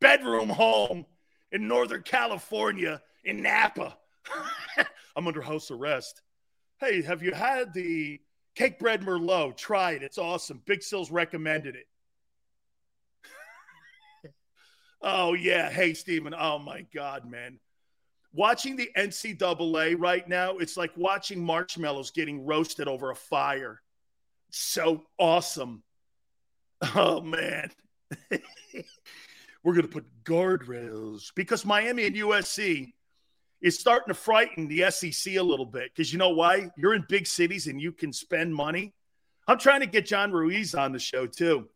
A: bedroom home in Northern California in Napa. *laughs* I'm under house arrest. Hey, have you had the Cakebread Merlot? Try it. It's awesome. Big Sills recommended it. Oh, yeah. Hey, Steven. Oh, my God, man. Watching the NCAA right now, it's like watching marshmallows getting roasted over a fire. So awesome. Oh, man. *laughs* We're to put guardrails because Miami and USC is starting to frighten the SEC a little bit because you know why? You're in big cities and you can spend money. I'm trying to get John Ruiz on the show too.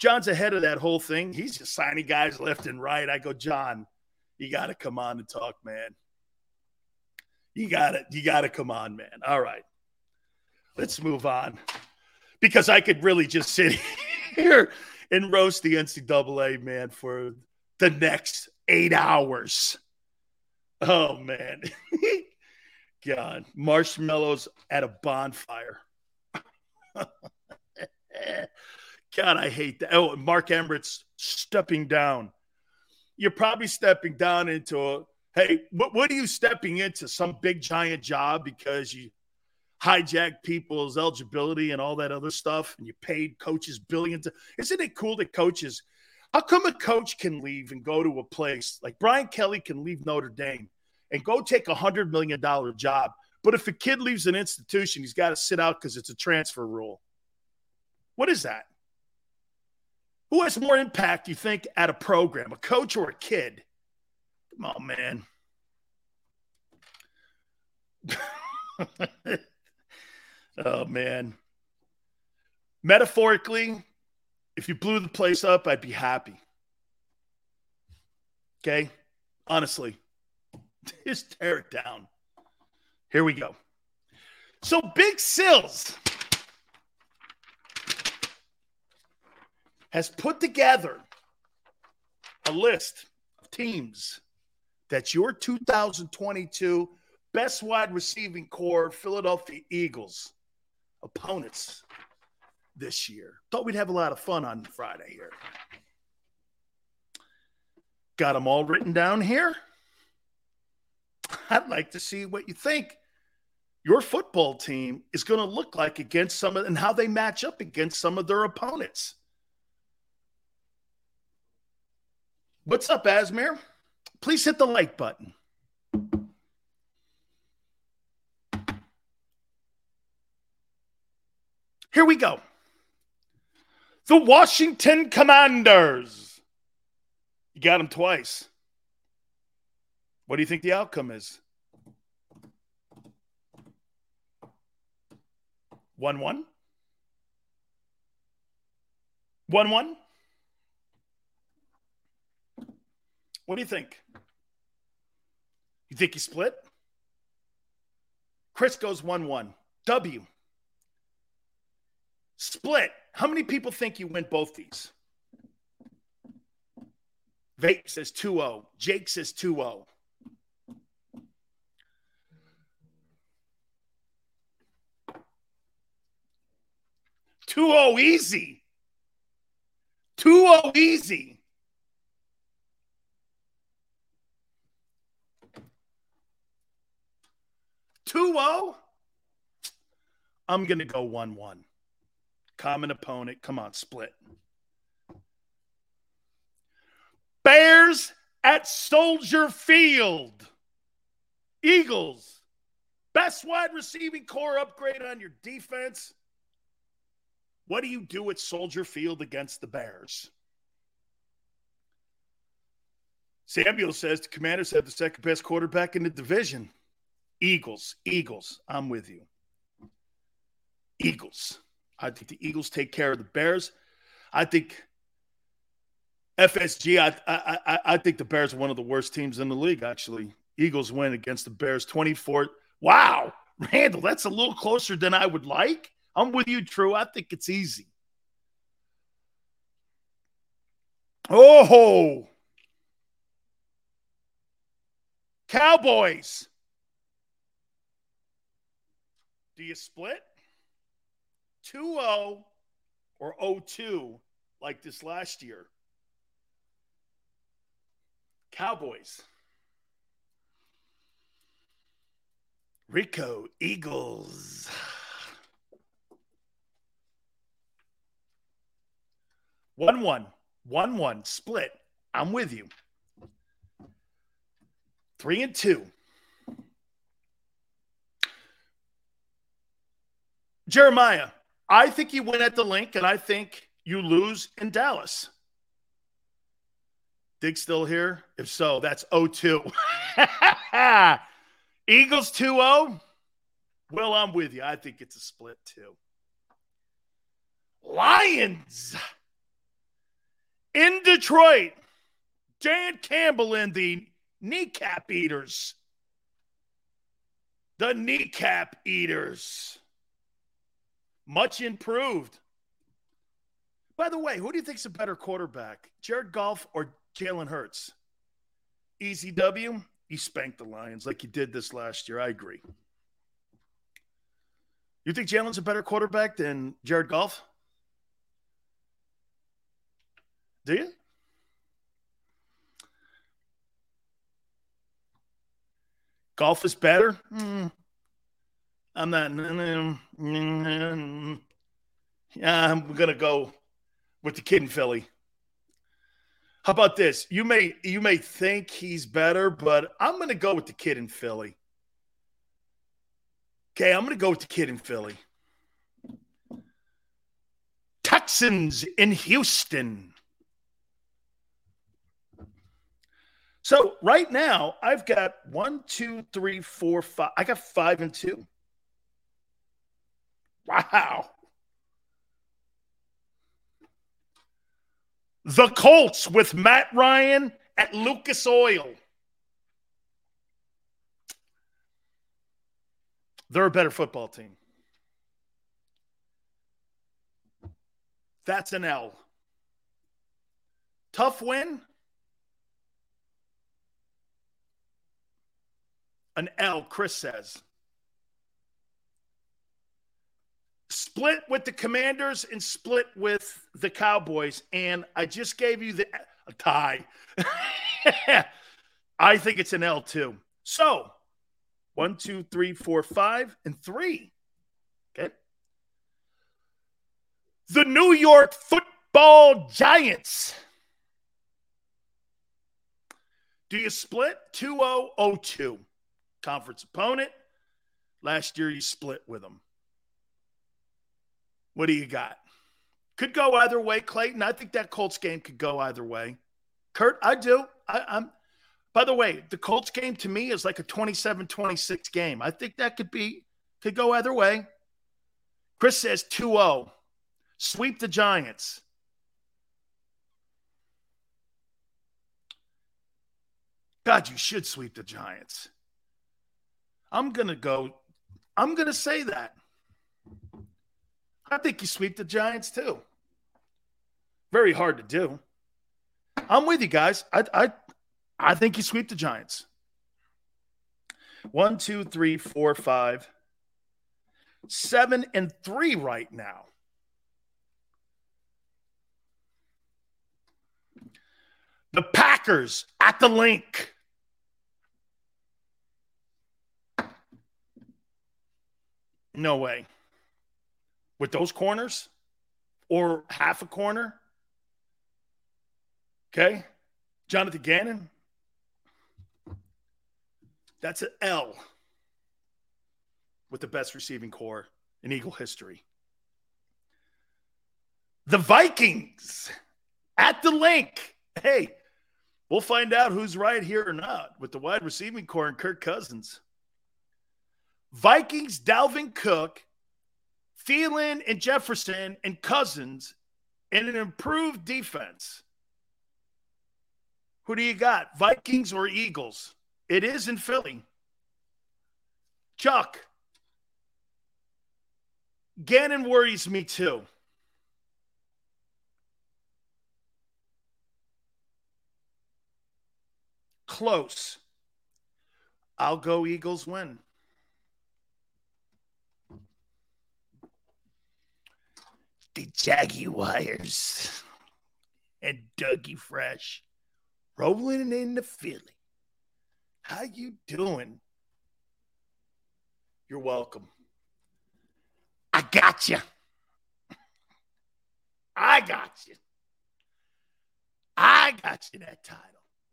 A: John's ahead of that whole thing. He's just signing guys left and right. I go, John, you got to come on and talk, man. You got it. You got to come on, man. All right. Let's move on because I could really just sit *laughs* here and roast the NCAA, man, for the next eight hours. Oh man. *laughs* God, marshmallows at a bonfire. *laughs* God, I hate that. Oh, Mark Emmert's stepping down. You're probably stepping down into a hey, what, what are you stepping into? Some big giant job because you hijacked people's eligibility and all that other stuff, and you paid coaches billions. Isn't it cool that coaches how come a coach can leave and go to a place like Brian Kelly can leave Notre Dame and go take a $100 million job? But if a kid leaves an institution, he's got to sit out because it's a transfer rule. What is that? Who has more impact, you think, at a program, a coach or a kid? Come on, man. *laughs* oh, man. Metaphorically, if you blew the place up, I'd be happy. Okay? Honestly, *laughs* just tear it down. Here we go. So, Big Sills has put together a list of teams that your 2022 best wide receiving core Philadelphia Eagles opponents this year. Thought we'd have a lot of fun on Friday here. Got them all written down here. I'd like to see what you think your football team is going to look like against some of and how they match up against some of their opponents. What's up, Asmir? Please hit the like button. Here we go. The Washington Commanders. You got them twice. What do you think the outcome is? 1 1? 1 1? What do you think? You think you split? Chris goes 1 1. W. Split. How many people think you win both these? Vape says 2 0. Jake says 2 0. Two zero easy. Two zero easy. Two zero. I'm gonna go one one. Common opponent. Come on, split. Bears at Soldier Field. Eagles. Best wide receiving core upgrade on your defense. What do you do at Soldier Field against the Bears? Samuel says the Commanders have the second best quarterback in the division. Eagles, Eagles. I'm with you. Eagles. I think the Eagles take care of the Bears. I think FSG. I I I think the Bears are one of the worst teams in the league. Actually, Eagles win against the Bears 24. Wow, Randall, that's a little closer than I would like. I'm with you, True. I think it's easy. Oh, Cowboys. Do you split? 2 0 or 0 2 like this last year? Cowboys. Rico Eagles. One one. One one. Split. I'm with you. Three and two. Jeremiah, I think you win at the Linc, and I think you lose in Dallas. Dig still here? If so, that's 0 2. *laughs* Eagles 2 0. Well, I'm with you. I think it's a split too. Lions in Detroit. Dan Campbell and the kneecap eaters. The kneecap eaters. Much improved. By the way, who do you think's a better quarterback, Jared Goff or Jalen Hurts? Easy W. He spanked the Lions like he did this last year. I agree. You think Jalen's a better quarterback than Jared Goff? Do you? Goff is better? Mm. I'm not. Yeah, I'm gonna go with the kid in Philly. How about this? You may you may think he's better, but I'm gonna go with the kid in Philly. Okay, I'm gonna go with the kid in Philly. Texans in Houston. So right now, I've got one, two, three, four, five. I got five and two. Wow. The Colts with Matt Ryan at Lucas Oil. They're a better football team. That's an L. Tough win. An L, Chris says. Split with the Commanders and split with the Cowboys. And I just gave you the a tie. *laughs* I think it's an L too. So one, two, three, four, five, and three. Okay. The New York football giants. Do you split 2002? Conference opponent. Last year you split with them. What do you got? Could go either way, Clayton. I think that Colts game could go either way. Kurt, I do. I, I'm by the way, the Colts game to me is like a 27-26 game. I think that could be could go either way. Chris says 2-0. Sweep the Giants. God, you should sweep the Giants. I'm going to go I'm going to say that. I think you sweep the Giants too. Very hard to do. I'm with you guys. I I I think you sweep the Giants. One, two, three, four, five, seven, and three right now. The Packers at the Linc. No way. With those corners or half a corner. Okay. Jonathan Gannon. That's an L with the best receiving corps in Eagle history. The Vikings at the Linc. Hey, we'll find out who's right here or not with the wide receiving corps and Kirk Cousins. Vikings, Dalvin Cook, Thielen and Jefferson and Cousins in an improved defense. Who do you got? Vikings or Eagles? It is in Philly. Chuck. Gannon worries me too. Close. I'll go Eagles win. The Jaguars and Dougie Fresh rolling into Philly. How you doing? You're welcome. I got you. I got you. I got you that title.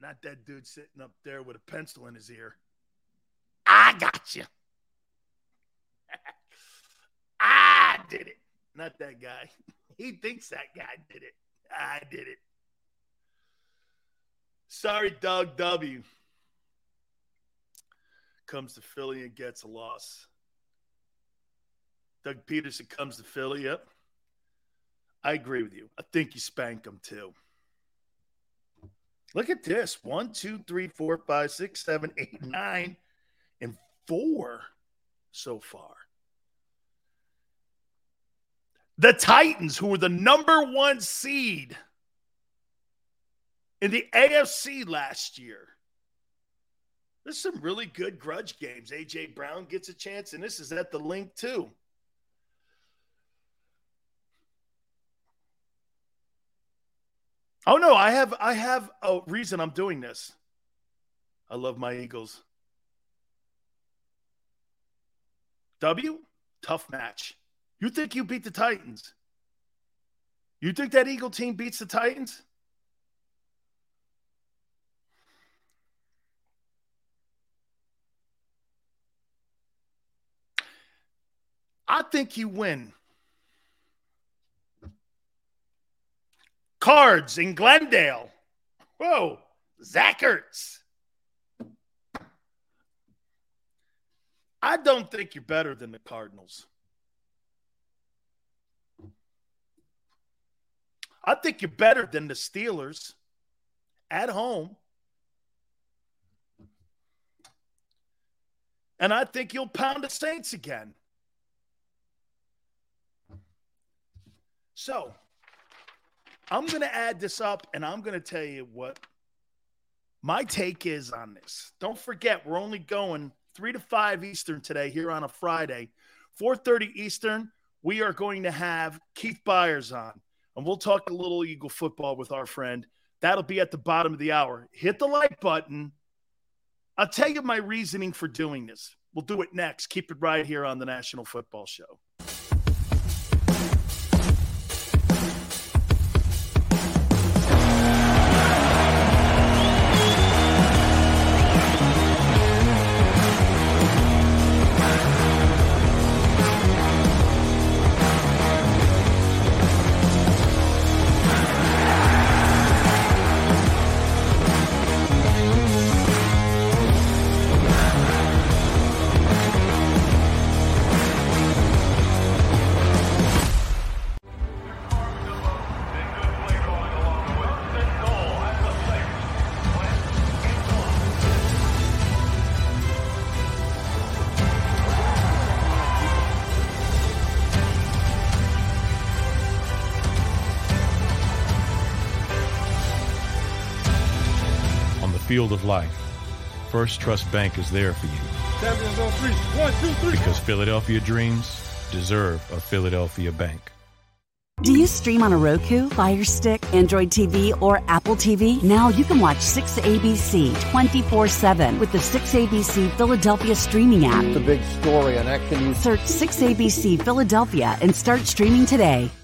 A: Not that dude sitting up there with a pencil in his ear. I got you. *laughs* I did it. Not that guy. *laughs* He thinks that guy did it. I did it. Sorry, Doug W. Comes to Philly and gets a loss. Doug Pederson comes to Philly. Yep. I agree with you. I think you spank them too. Look at this one, two, three, four, five, six, seven, eight, nine, and four so far. The Titans, who were the number one seed in the AFC last year. There's some really good grudge games. AJ Brown gets a chance, and this is at the Linc too. Oh no, I have I have a reason I'm doing this. I love my Eagles. W, tough match. You think you beat the Titans? You think that Eagle team beats the Titans? I think you win. Cards in Glendale. Whoa, Zach Ertz. I don't think you're better than the Cardinals. I think you're better than the Steelers at home. And I think you'll pound the Saints again. So I'm going to add this up and I'm going to tell you what my take is on this. Don't forget, we're only going 3 to 5 Eastern today here on a Friday. 4:30 Eastern, we are going to have Keith Byars on and we'll talk a little Eagle football with our friend. That'll be at the bottom of the hour. Hit the like button. I'll tell you my reasoning for doing this. We'll do it next. Keep it right here on the National Football Show.
C: Field of life, First Trust Bank is there for you. Because Philadelphia dreams deserve a Philadelphia bank.
D: Do you stream on a Roku, Fire Stick, Android TV, or Apple TV? Now you can watch 6ABC 24 7 with the 6ABC Philadelphia streaming app.
E: The big story on Action News.
D: Search 6ABC Philadelphia and start streaming today.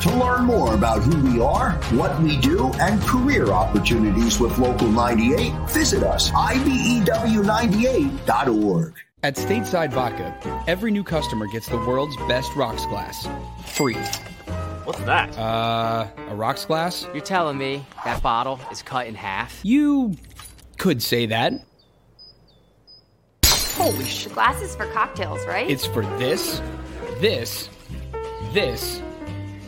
F: To learn more about who we are, what we do, and career opportunities with Local 98, visit us, IBEW98.org.
G: At Stateside Vodka, every new customer gets the world's best rocks glass. Free.
H: What's that?
G: Uh, a rocks glass?
H: You're telling me that bottle is cut in half?
G: You could say that.
I: Holy shit. Glasses for cocktails, right?
G: It's for this, this, this,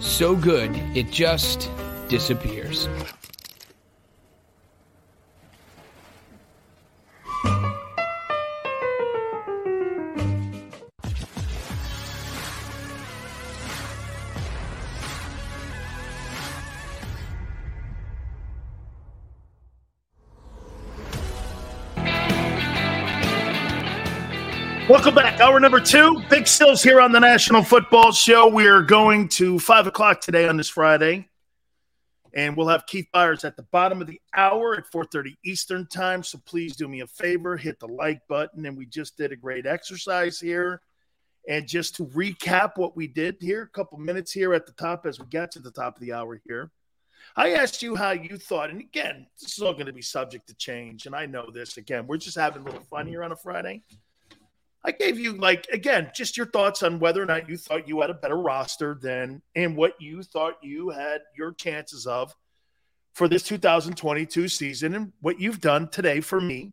G: So good, it just disappears.
A: Hour number two. Big Sills here on the National Football Show. We are going to five o'clock today on this Friday. And we'll have Keith Byars at the bottom of the hour at 4:30 Eastern time. So please do me a favor, hit the like button. And we just did a great exercise here. And just to recap what we did here, a couple minutes here at the top as we get to the top of the hour here. I asked you how you thought, and again, this is all going to be subject to change. And I know this again. We're just having a little fun here on a Friday. I gave you like again just your thoughts on whether or not you thought you had a better roster than and what you thought you had your chances of for this 2022 season and what you've done today for me.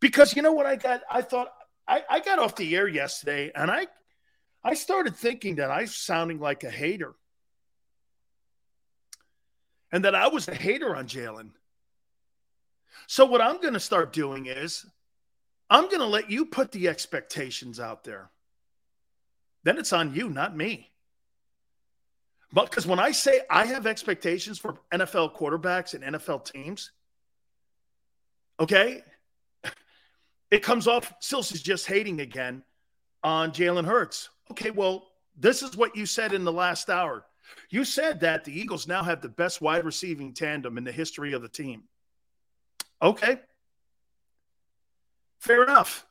A: Because you know what I got I thought I, I got off the air yesterday and I I started thinking that I was sounding like a hater. And that I was a hater on Jalen. So what I'm to start doing is I'm going to let you put the expectations out there. Then it's on you, not me. But because when I say I have expectations for NFL quarterbacks and NFL teams, okay, it comes off Sills is just hating again on Jalen Hurts. Okay, well, this is what you said in the last hour. You said that the Eagles now have the best wide receiving tandem in the history of the team. Okay. Fair enough.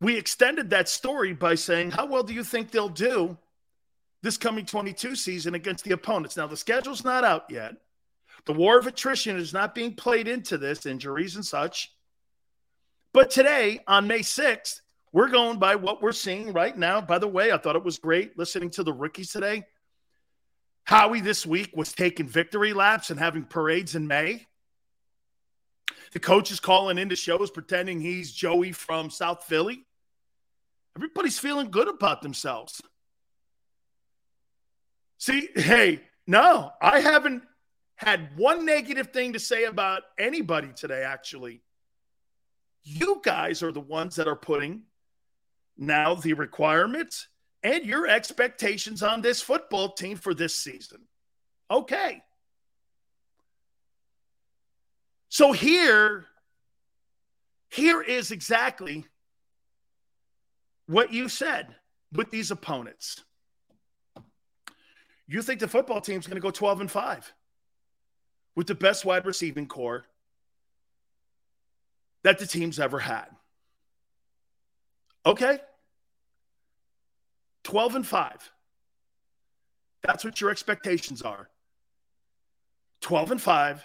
A: We extended that story by saying, How well do you think they'll do this coming 22 season against the opponents? Now, the schedule's not out yet. The war of attrition is not being played into this, injuries and such. But today, on May 6th, we're going by what we're seeing right now. By the way, I thought it was great listening to the rookies today. Howie this week was taking victory laps and having parades in May. The coach is calling into shows pretending he's Joey from South Philly. Everybody's feeling good about themselves. See, hey, no, I haven't had one negative thing to say about anybody today, actually. You guys are the ones that are putting now the requirements and your expectations on this football team for this season. Okay. So here, here is exactly what you said with these opponents. You think the football team's going to go 12 and 5 with the best wide receiving corps that the team's ever had. Okay. 12 and 5. That's what your expectations are. 12 and 5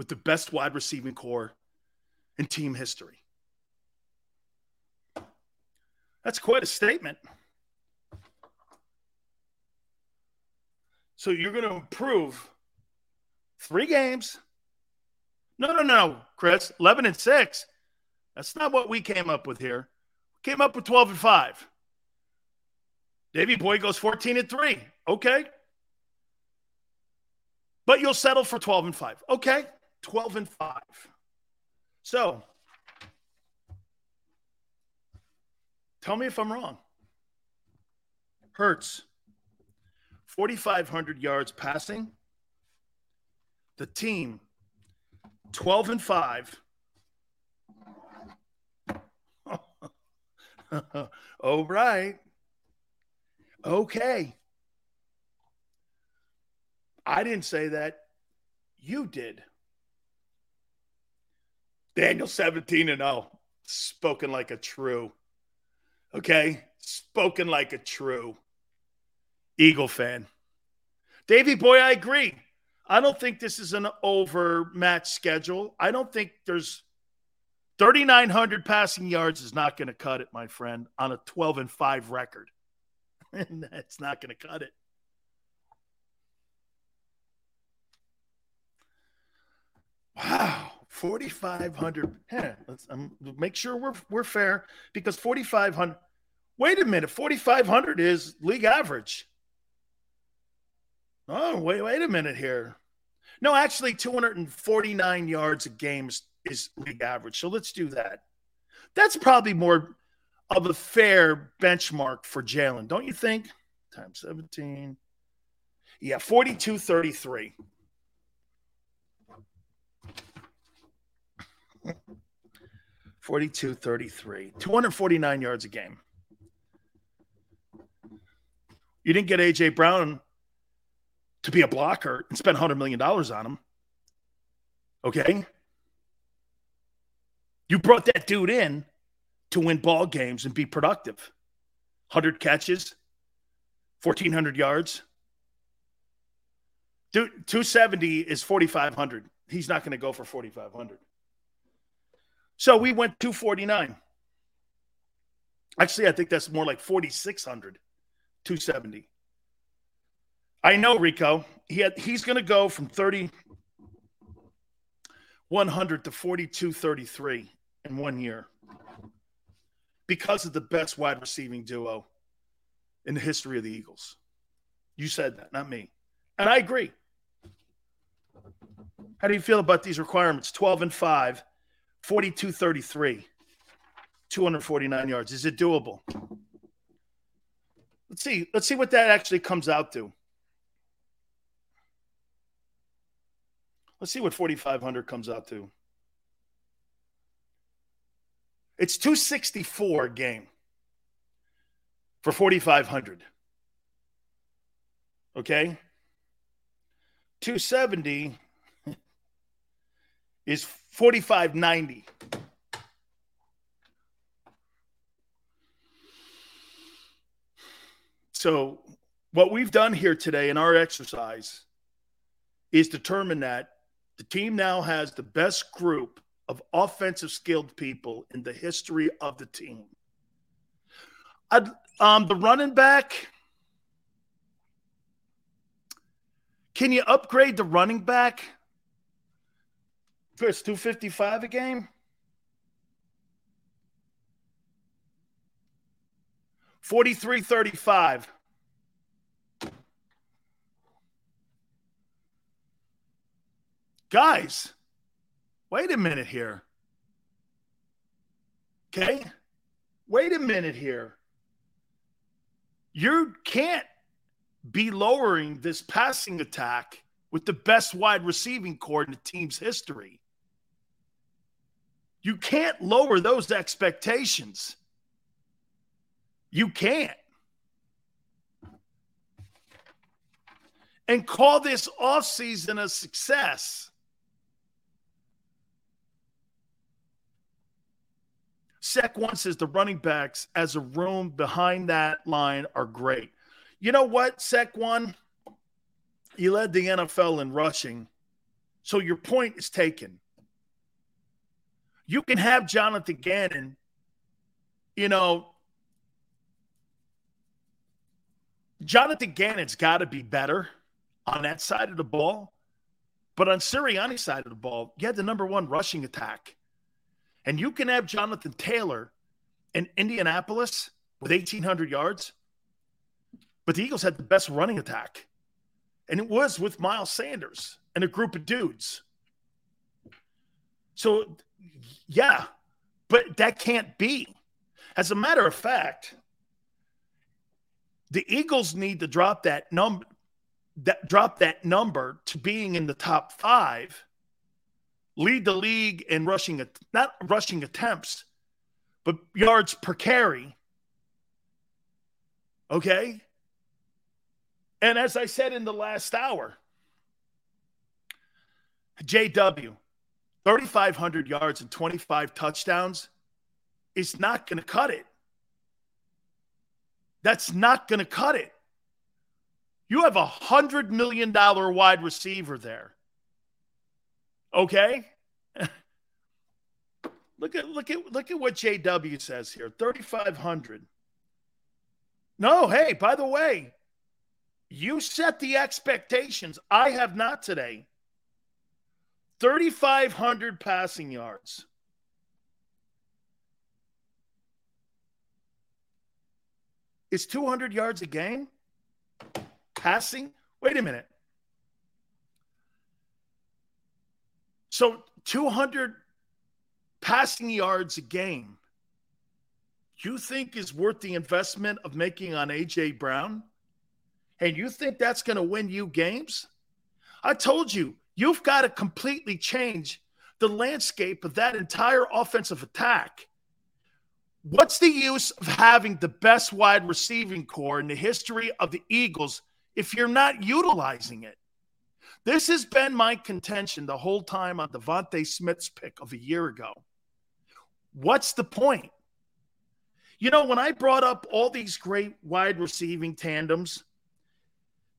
A: with the best wide receiving corps in team history. That's quite a statement. So you're going to improve three games. No, no, no, Chris. 11 and 6. That's not what we came up with here. We came up with 12 and 5. Davy Boy goes 14 and 3. Okay. But you'll settle for 12 and 5. Okay. 12 and 5. So tell me if I'm wrong. Hurts 4,500 yards passing. The team 12 and 5. *laughs* oh, right. Okay. I didn't say that. You did. Daniel 17 and 0. Spoken like a true. Okay? Spoken like a true Eagle fan. Davy boy, I agree. I don't think this is an overmatched schedule. I don't think there's 3,900 passing yards is not going to cut it, my friend, on a 12 and 5 record. and *laughs* that's not going to cut it. Wow, 4,500. Yeah, let's um, make sure we're, we're fair because 4,500. Wait a minute, 4,500 is league average. Oh, wait, wait a minute here. No, actually, 249 yards a game is, is league average. So let's do that. That's probably more of a fair benchmark for Jalen, don't you think? Times 17. Yeah, 42 33. Forty-two, thirty-three, two hundred forty-nine yards a game. You didn't get AJ Brown to be a blocker and spend hundred million dollars on him. Okay, you brought that dude in to win ball games and be productive. 100 catches, 1,400 yards. Dude, 270 is 4,500. He's not going to go for 4,500. So we went 249. Actually, I think that's more like 4,600, 270. I know, Rico. He had, he's going to go from 30, 100 to 42, 33 in one year because of the best wide receiving duo in the history of the Eagles. You said that, not me. And I agree. How do you feel about these requirements? 12 and 5, 42 33, 249 yards. Is it doable? Let's see. Let's see what that actually comes out to. Let's see what 4,500 comes out to. It's 264 game for 4,500. Okay? 270 is 4590. So, what we've done here today in our exercise is determine that the team now has the best group of offensive skilled people in the history of the team. Um, the running back. Can you upgrade the running back? Chris, 255 a game? Forty-three thirty-five. Guys, Wait a minute here. Okay? Wait a minute here. You can't be lowering this passing attack with the best wide receiving corps in the team's history. You can't lower those expectations. You can't. And call this offseason a success. Sec one says the running backs as a room behind that line are great. You know what, Sec one? you led the NFL in rushing. So your point is taken. You can have Jonathan Gannon, you know, Jonathan Gannon's got to be better on that side of the ball. But on Sirianni's side of the ball, you had the number one rushing attack. And you can have Jonathan Taylor in Indianapolis with 1,800 yards. But the Eagles had the best running attack. And it was with Miles Sanders and a group of dudes. So, yeah, but that can't be. As a matter of fact, the Eagles need to drop that number that drop that number to being in the top five, lead the league in rushing not rushing attempts, but yards per carry. Okay. And as I said in the last hour, JW, 3,500 yards and 25 touchdowns is not going to cut it. That's not going to cut it. You have a $100 million wide receiver there. Okay? *laughs* look at look at look at what JW says here. 3500. No, hey, by the way, you set the expectations. I have not today. 3,500 passing yards. Is 200 yards a game? Passing? Wait a minute. So 200 passing yards a game, you think is worth the investment of making on A.J. Brown? And you think that's going to win you games? I told you, you've got to completely change the landscape of that entire offensive attack. What's the use of having the best wide receiving corps in the history of the Eagles if you're not utilizing it? This has been my contention the whole time on DeVonta Smith's pick of a year ago. What's the point? You know, when I brought up all these great wide receiving tandems,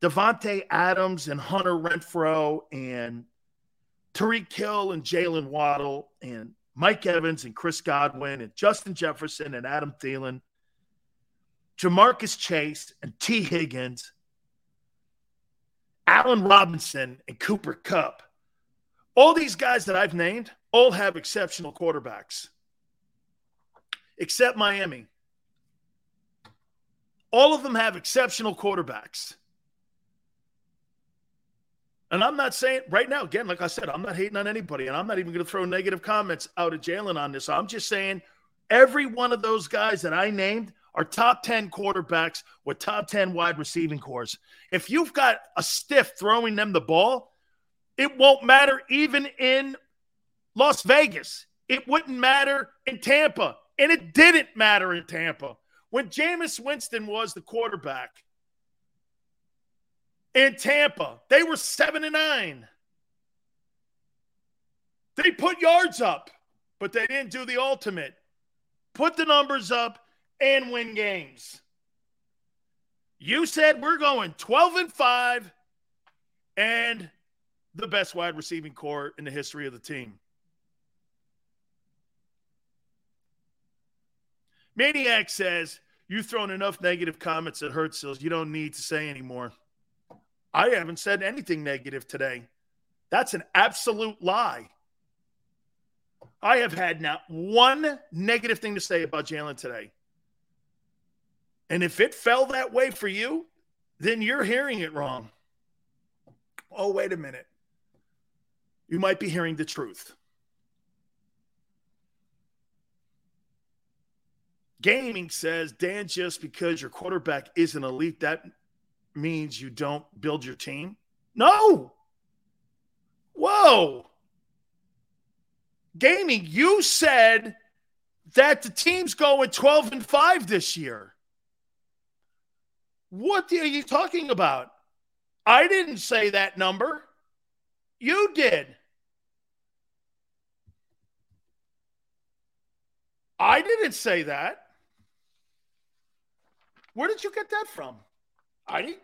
A: Davante Adams and Hunter Renfrow and Tyreek Hill and Jaylen Waddle and Mike Evans and Chris Godwin and Justin Jefferson and Adam Thielen, Jamarcus Chase and Tee Higgins, Allen Robinson and Cooper Kupp. All these guys that I've named all have exceptional quarterbacks, except Miami. All of them have exceptional quarterbacks. And I'm not saying right now, again, like I said, I'm not hating on anybody, and I'm not even going to throw negative comments out of Jalen on this. I'm just saying every one of those guys that I named are top 10 quarterbacks with top 10 wide receiving cores. If you've got a stiff throwing them the ball, it won't matter even in Las Vegas. It wouldn't matter in Tampa. And it didn't matter in Tampa. When Jameis Winston was the quarterback, in Tampa. They were seven and nine. They put yards up, but they didn't do the ultimate. Put the numbers up and win games. You said we're going 12 and 5 and the best wide receiving corps in the history of the team. Maniac says, You've thrown enough negative comments at Hurtsville. You don't need to say anymore. I haven't said anything negative today. That's an absolute lie. I have had not one negative thing to say about Jalen today. And if it fell that way for you, then you're hearing it wrong. Oh, wait a minute. You might be hearing the truth. Gaming says, Dan, just because your quarterback isn't elite, that means you don't build your team? No. Whoa. Gaming, you said that the team's going 12 and 5 this year. What are you talking about? I didn't say that number. You did. I didn't say that. Where did you get that from? I think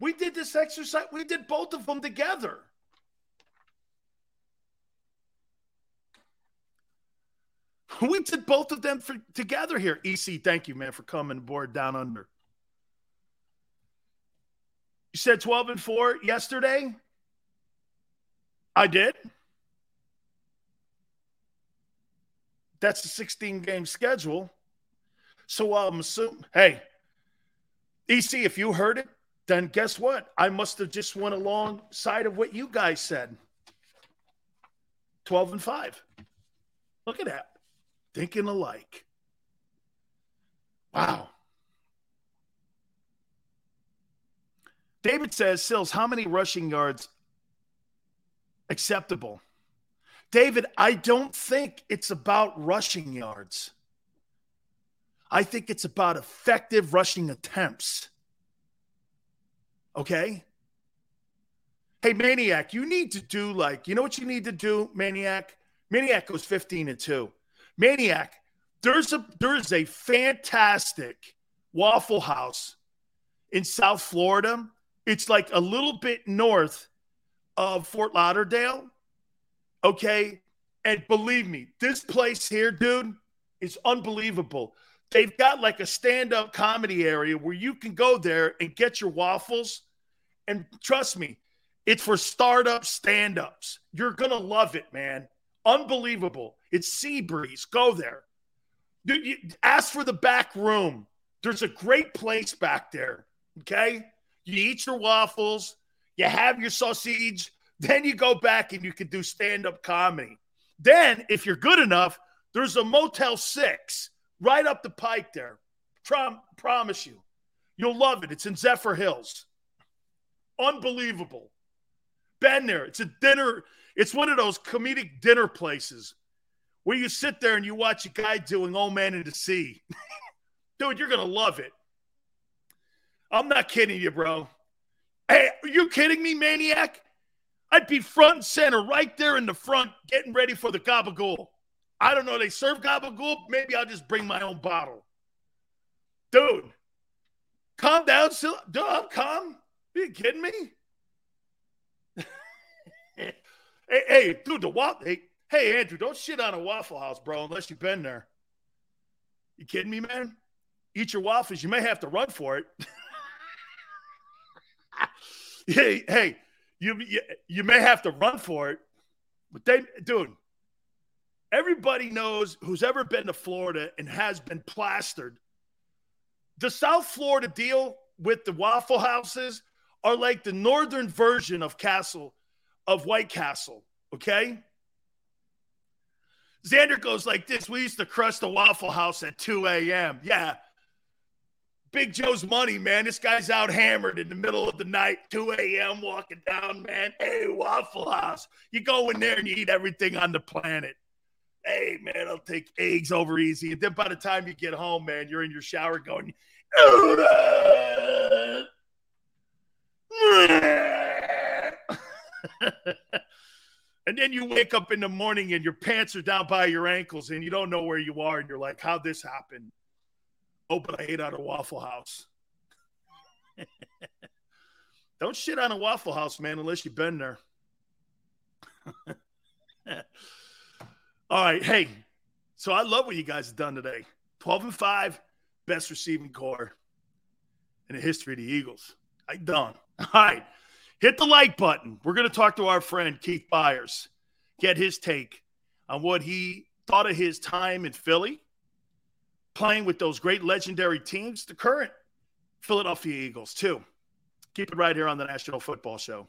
A: We did this exercise. We did both of them together. *laughs* We did both of them for, together here. EC, thank you, man, for coming aboard down under. You said 12 and 4 yesterday? I did. That's a 16 game schedule. So I'm assuming, hey, EC, if you heard it, then guess what? I must have just went alongside of what you guys said. 12 and 5. Look at that. Thinking alike. Wow. David says, Sills, how many rushing yards acceptable? David, I don't think it's about rushing yards. I think it's about effective rushing attempts. Okay? Hey, Maniac, you need to do like, you know what you need to do, Maniac? Maniac goes 15 and 2. Maniac, there's a there's a fantastic Waffle House in South Florida. It's like a little bit north of Fort Lauderdale. Okay. And believe me, this place here, dude, is unbelievable. They've got like a stand up comedy area where you can go there and get your waffles. And trust me, it's for startup stand ups. You're to love it, man. Unbelievable. It's Sea Breeze. Go there. Dude, you, ask for the back room. There's a great place back there. Okay. You eat your waffles, you have your sausage, then you go back and you can do stand up comedy. Then, if you're good enough, there's a Motel 6 right up the pike there. Prom- promise you. You'll love it. It's in Zephyrhills. Unbelievable. Been there. It's a dinner. It's one of those comedic dinner places where you sit there and you watch a guy doing Old Man in the Sea. *laughs* Dude, you're going to love it. I'm not kidding you, bro. Hey, are you kidding me, maniac? I'd be front and center right there in the front getting ready for the gabagool. I don't know. They serve gabagool. Maybe I'll just bring my own bottle. Dude, calm down. Still, dude, I'm calm. Are you kidding me? *laughs* hey, hey, dude, the waffle. Hey, hey, Andrew, don't shit on a Waffle House, bro, unless you've been there. You kidding me, man? Eat your waffles. You may have to run for it. *laughs* hey, hey, you, you you may have to run for it, but they, dude, everybody knows who's ever been to Florida and has been plastered. The South Florida deal with the Waffle Houses are like the northern version of Castle of White Castle. Okay. Xander goes like this. We used to crush the Waffle House at 2 a.m. Yeah, Big Joe's money, man. This guy's out hammered in the middle of the night, 2 a.m., walking down, man. Hey, Waffle House. You go in there and you eat everything on the planet. Hey, man, I'll take eggs over easy. And then by the time you get home, man, you're in your shower going, *laughs* and then you wake up in the morning and your pants are down by your ankles and you don't know where you are. And you're like, how'd this happen? Oh, but I ate at a Waffle House. *laughs* Don't shit on a Waffle House, man, unless you've been there. *laughs* All right. Hey, so I love what you guys have done today. 12 and 5, best receiving corps in the history of the Eagles. I done. *laughs* All right. Hit the like button. We're going to talk to our friend Keith Byars, get his take on what he thought of his time in Philly playing with those great legendary teams, the current Philadelphia Eagles, too. Keep it right here on the National Football Show.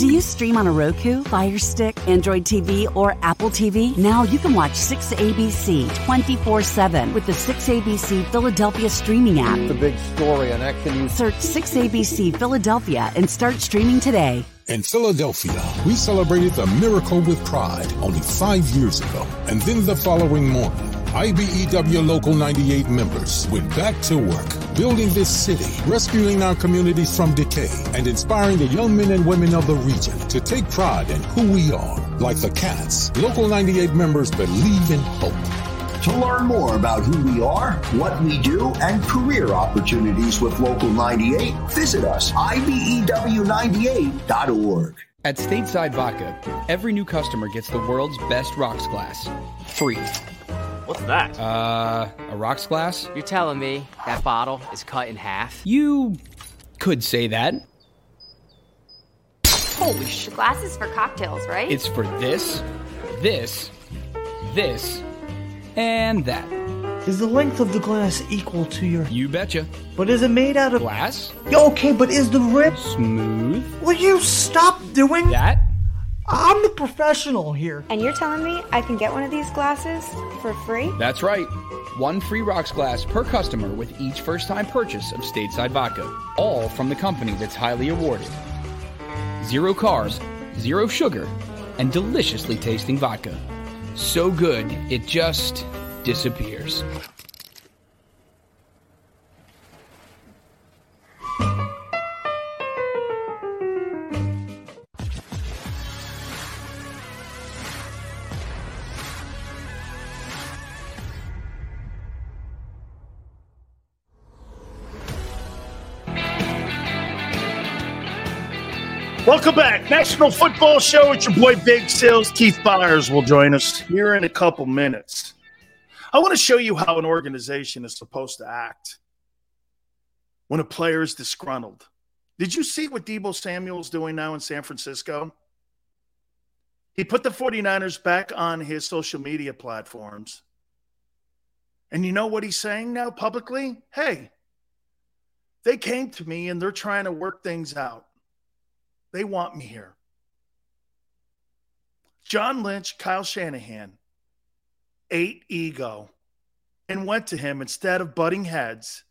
D: Do you stream on a Roku, Fire Stick, Android TV, or Apple TV? Now you can watch 6ABC 24 7 with the 6ABC Philadelphia streaming app.
E: The big story on Action News.
D: Search 6ABC Philadelphia and start streaming today.
J: In Philadelphia, we celebrated the miracle with pride only five years ago. And then the following morning, IBEW Local 98 members went back to work, building this city, rescuing our communities from decay, and inspiring the young men and women of the region to take pride in who we are. Like the Cats, Local 98 members believe in hope.
F: To learn more about who we are, what we do, and career opportunities with Local 98, visit us, IBEW98.org.
G: At Stateside Vodka, every new customer gets the world's best rocks glass. Free.
H: What's that?
G: Uh, a rocks glass?
H: You're telling me that bottle is cut in half?
G: You could say that.
I: Holy sh! Glasses for cocktails, right?
G: It's for this, this, this, and that.
K: Is the length of the glass equal to your.
G: You betcha.
K: But is it made out of.
G: Glass?
K: Okay, but is the rim.
G: Smooth?
K: Will you stop doing.
G: That?
K: I'm the professional here.
I: And you're telling me I can get one of these glasses for free?
G: That's right. One free rocks glass per customer with each first time purchase of stateside vodka. All from the company that's highly awarded. Zero carbs, zero sugar, and deliciously tasting vodka. So good, it just disappears.
A: Welcome back. National Football Show. It's your boy Big Sills. Keith Byars will join us here in a couple minutes. I want to show you how an organization is supposed to act when a player is disgruntled. Did you see what Deebo Samuel's doing now in San Francisco? He put the 49ers back on his social media platforms. And you know what he's saying now publicly? Hey, they came to me and they're trying to work things out. They want me here. John Lynch, Kyle Shanahan ate ego and went to him instead of butting heads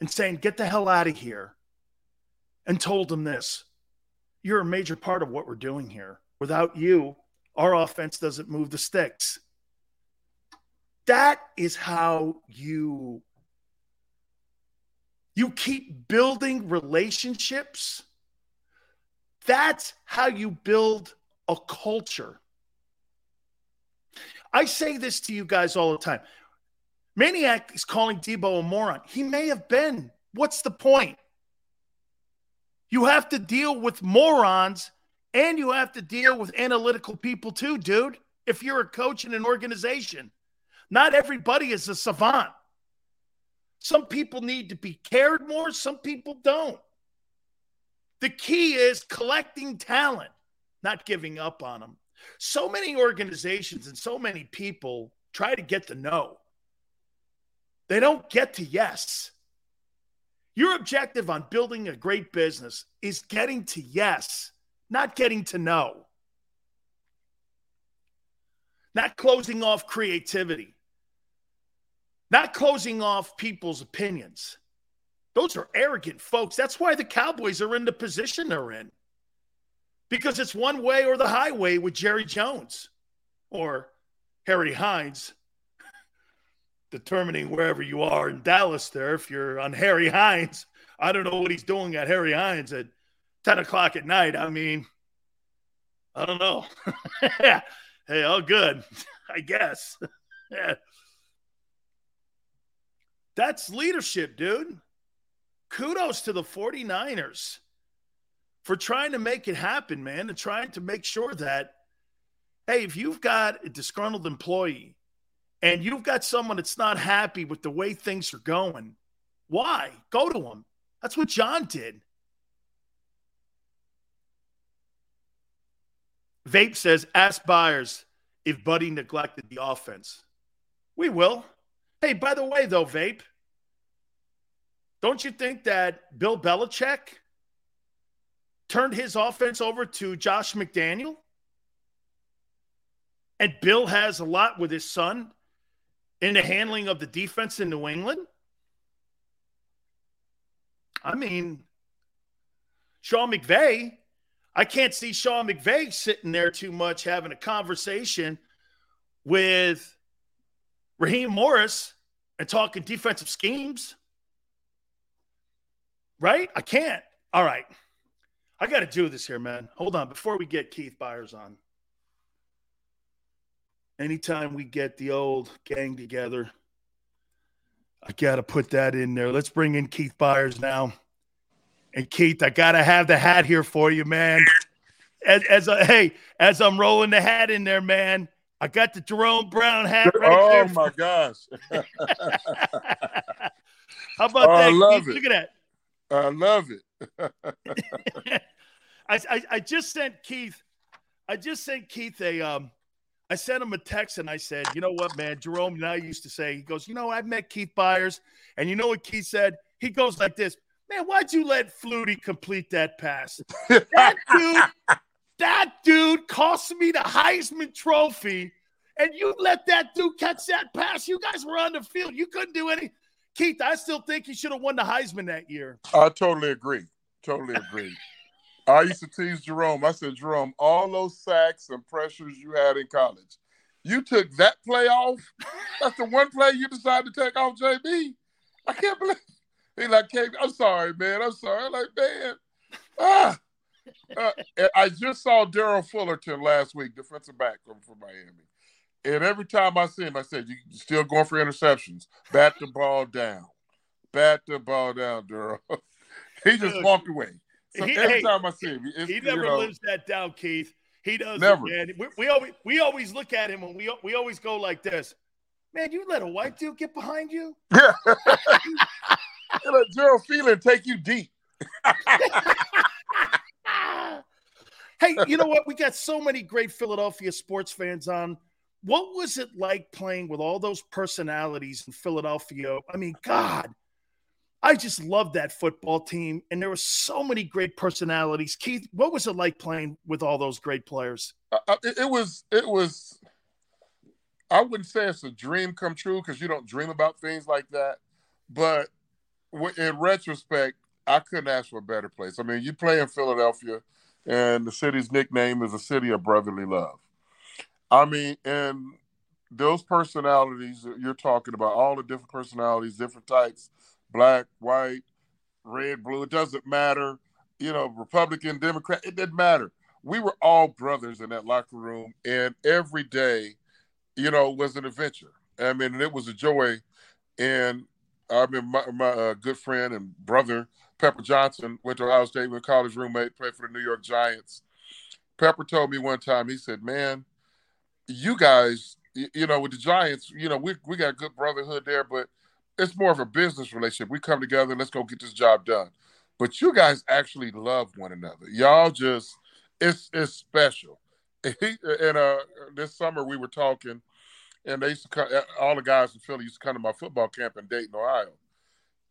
A: and saying, Get the hell out of here, and told him this You're a major part of what we're doing here. Without you, our offense doesn't move the sticks. That is how you you keep building relationships that's how you build a culture. I say this to you guys all the time. Maniac is calling Deebo a moron. He may have been. What's the point? You have to deal with morons and you have to deal with analytical people too, dude. If you're a coach in an organization, not everybody is a savant. Some people need to be cared more, some people don't. The key is collecting talent, not giving up on them. So many organizations and so many people try to get to know. They don't get to yes. Your objective on building a great business is getting to yes, not getting to no. Not closing off creativity, not closing off people's opinions. Those are arrogant folks. That's why the Cowboys are in the position they're in. Because it's one way or the highway with Jerry Jones or Harry Hines, *laughs* determining wherever you are in Dallas there. If you're on Harry Hines, I don't know what he's doing at Harry Hines at 10 o'clock at night. I mean, I don't know. *laughs* hey, all good, *laughs* I guess. That's leadership, dude kudos to the 49ers for trying to make it happen, man, and trying to make sure that, hey, if you've got a disgruntled employee and you've got someone that's not happy with the way things are going, why? Go to them. That's what John did. Vape says, ask Byars if Buddy neglected the offense. We will. Hey, by the way, though, Vape, don't you think that Bill Belichick turned his offense over to Josh McDaniel? And Bill has a lot with his son in the handling of the defense in New England? I mean, Sean McVay, I can't see Sean McVay sitting there too much having a conversation with Raheem Morris and talking defensive schemes. Right? I can't. All right. I got to do this here, man. Hold on. Before we get Keith Byars on, anytime we get the old gang together, I got to put that in there. Let's bring in Keith Byars now. And Keith, I got to have the hat here for you, man. As, as a, hey, as I'm rolling the hat in there, man, I got the Jerome Brown hat right
L: oh my gosh! *laughs*
A: How about
L: Oh,
A: that? Keith?
L: it.
A: Look at
L: I love it. *laughs*
A: I, I I just sent Keith. I just sent Keith a um. I sent him a text and I said, you know what, man, Jerome and I used to say, he goes, you know, I've met Keith Byars, and you know what Keith said? He goes like this, man, why'd you let Flutie complete that pass? That *laughs* dude, that dude cost me the Heisman Trophy, and you let that dude catch that pass. You guys were on the field. You couldn't do any. Keith, I still think he should have won the Heisman that year.
L: I totally agree. Totally agree. I used to tease Jerome. I said, Jerome, all those sacks and pressures you had in college, you took that play off. That's the one play you decided to take off JB. I can't believe. He like, "K- I'm sorry, man. I'm sorry. I'm like, man, ah. Uh, I just saw Darrell Fullington last week, defensive back from, from Miami. And every time I see him, I said, "You still going for interceptions? Bat the ball down. Bat the ball down, Daryl." *laughs* he just walked away. So
A: He-
L: every
A: hey,
L: time I see him,
A: He
L: you
A: never
L: know,
A: lives that down, Keith. He does
L: Never.
A: man. We, we always we always look at him and we we always go like this. Man, you let a white dude get behind you? *laughs*
L: You let Gerard Phelan take you deep. *laughs*
A: Hey, you know what? We got so many great Philadelphia sports fans on. What was it like playing with all those personalities in Philadelphia? I mean, God, I just loved that football team, and there were so many great personalities. Keith, what was it like playing with all those great players?
L: Uh, uh, it, it was it was I wouldn't say it's a dream come true because you don't dream about things like that. But in retrospect, I couldn't ask for a better place. I mean, you play in Philadelphia, and the city's nickname is a city of brotherly love. I mean, and those personalities you're talking about, all the different personalities, different types, black, white, red, blue, it doesn't matter. You know, Republican, Democrat, it didn't matter. We were all brothers in that locker room, and every day, you know, was an adventure. I mean, it was a joy. And I mean, my, my uh, good friend and brother, Pepper Johnson, went to Ohio State, with college roommate, played for the New York Giants. Pepper told me one time, he said, Man, you guys, you know, with the Giants, you know, we, we got good brotherhood there, but it's more of a business relationship. We come together let's go get this job done. But you guys actually love one another. Y'all just, it's it's special. *laughs* and uh, this summer we were talking, and they used to come, all the guys in Philly used to come to my football camp in Dayton, Ohio.